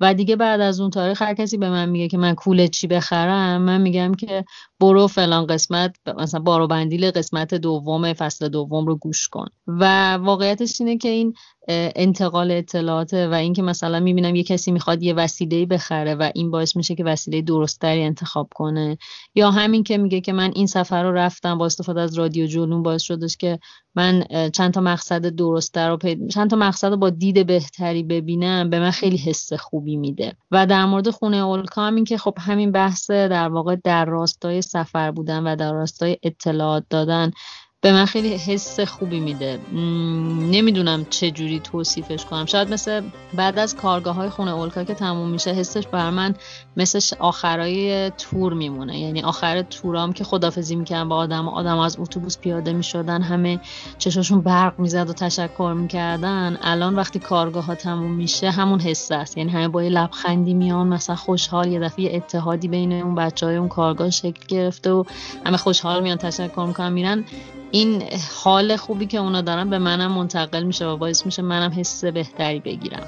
و دیگه بعد از اون تاریخ هر کسی به من میگه که من کوله چی بخرم من میگم که برو فلان قسمت مثلا بارو بندیل قسمت دوم فصل دوم رو گوش کن. و واقعیتش اینه که این انتقال اطلاعاته و اینکه مثلا می‌بینم یه کسی می‌خواد یه وسیله بخره و این باعث میشه که وسیله درستری انتخاب کنه. یا همین که میگه که من این سفر رو رفتم با استفاده از رادیو جولون باعث شدش که من چند تا مقصد درستتر رو پید... چند تا مقصد رو با دید بهتری ببینم به من خیلی حس خوبی میده. و در مورد خونه اولکا هم این که خب همین بحث در واقع در راستای سفر بودن و در راستای اطلاعات دادن به من خیلی حس خوبی میده. نمی‌دونم چه جوری توصیفش کنم. شاید مثل بعد از کارگاه های خونه اولکا که تموم میشه حسش بر من مثل آخرای تور میمونه. یعنی آخر تورام که خدافزی می‌کنم با آدم آدم از اتوبوس پیاده می‌شدن همه چشاشون برق می‌زد و تشکر می‌کردن. الان وقتی کارگاه ها تموم میشه همون حس است. یعنی همه با یه لبخندی میان مثلا خوشحال یه دفعه اتحادی بین اون بچه های اون کارگاه شکل گرفته و همه خوشحال میان تشکر می‌کنن میرن. این حال خوبی که اونا دارن به منم منتقل میشه و باعث میشه منم حس بهتری بگیرم.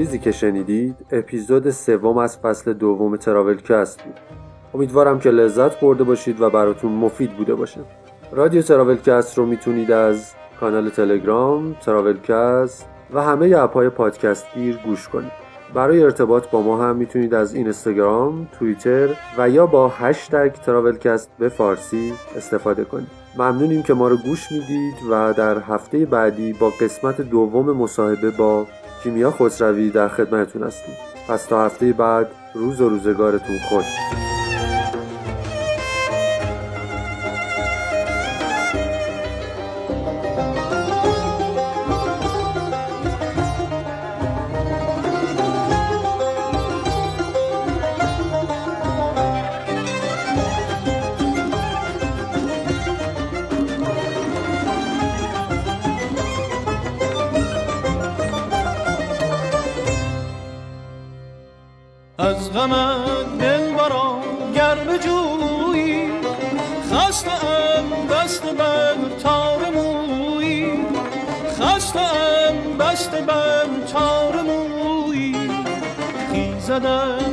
چیزی که شنیدید اپیزود سوم از فصل دوم تراولکست بود. امیدوارم که لذت برده باشید و براتون مفید بوده باشه. رادیو تراولکست رو می‌تونید از کانال تلگرام تراولکست و همه app های پادکست گیر گوش کنید. برای ارتباط با ما هم می‌تونید از اینستاگرام، توییتر و یا با هشتگ تراولکست به فارسی استفاده کنید. ممنونیم که ما رو گوش می‌دید و در هفته بعدی با قسمت دوم مصاحبه با کیمیا خسروی در خدمتتون هستیم. پس تا هفته بعد روز و روزگارتون خوش. kadar.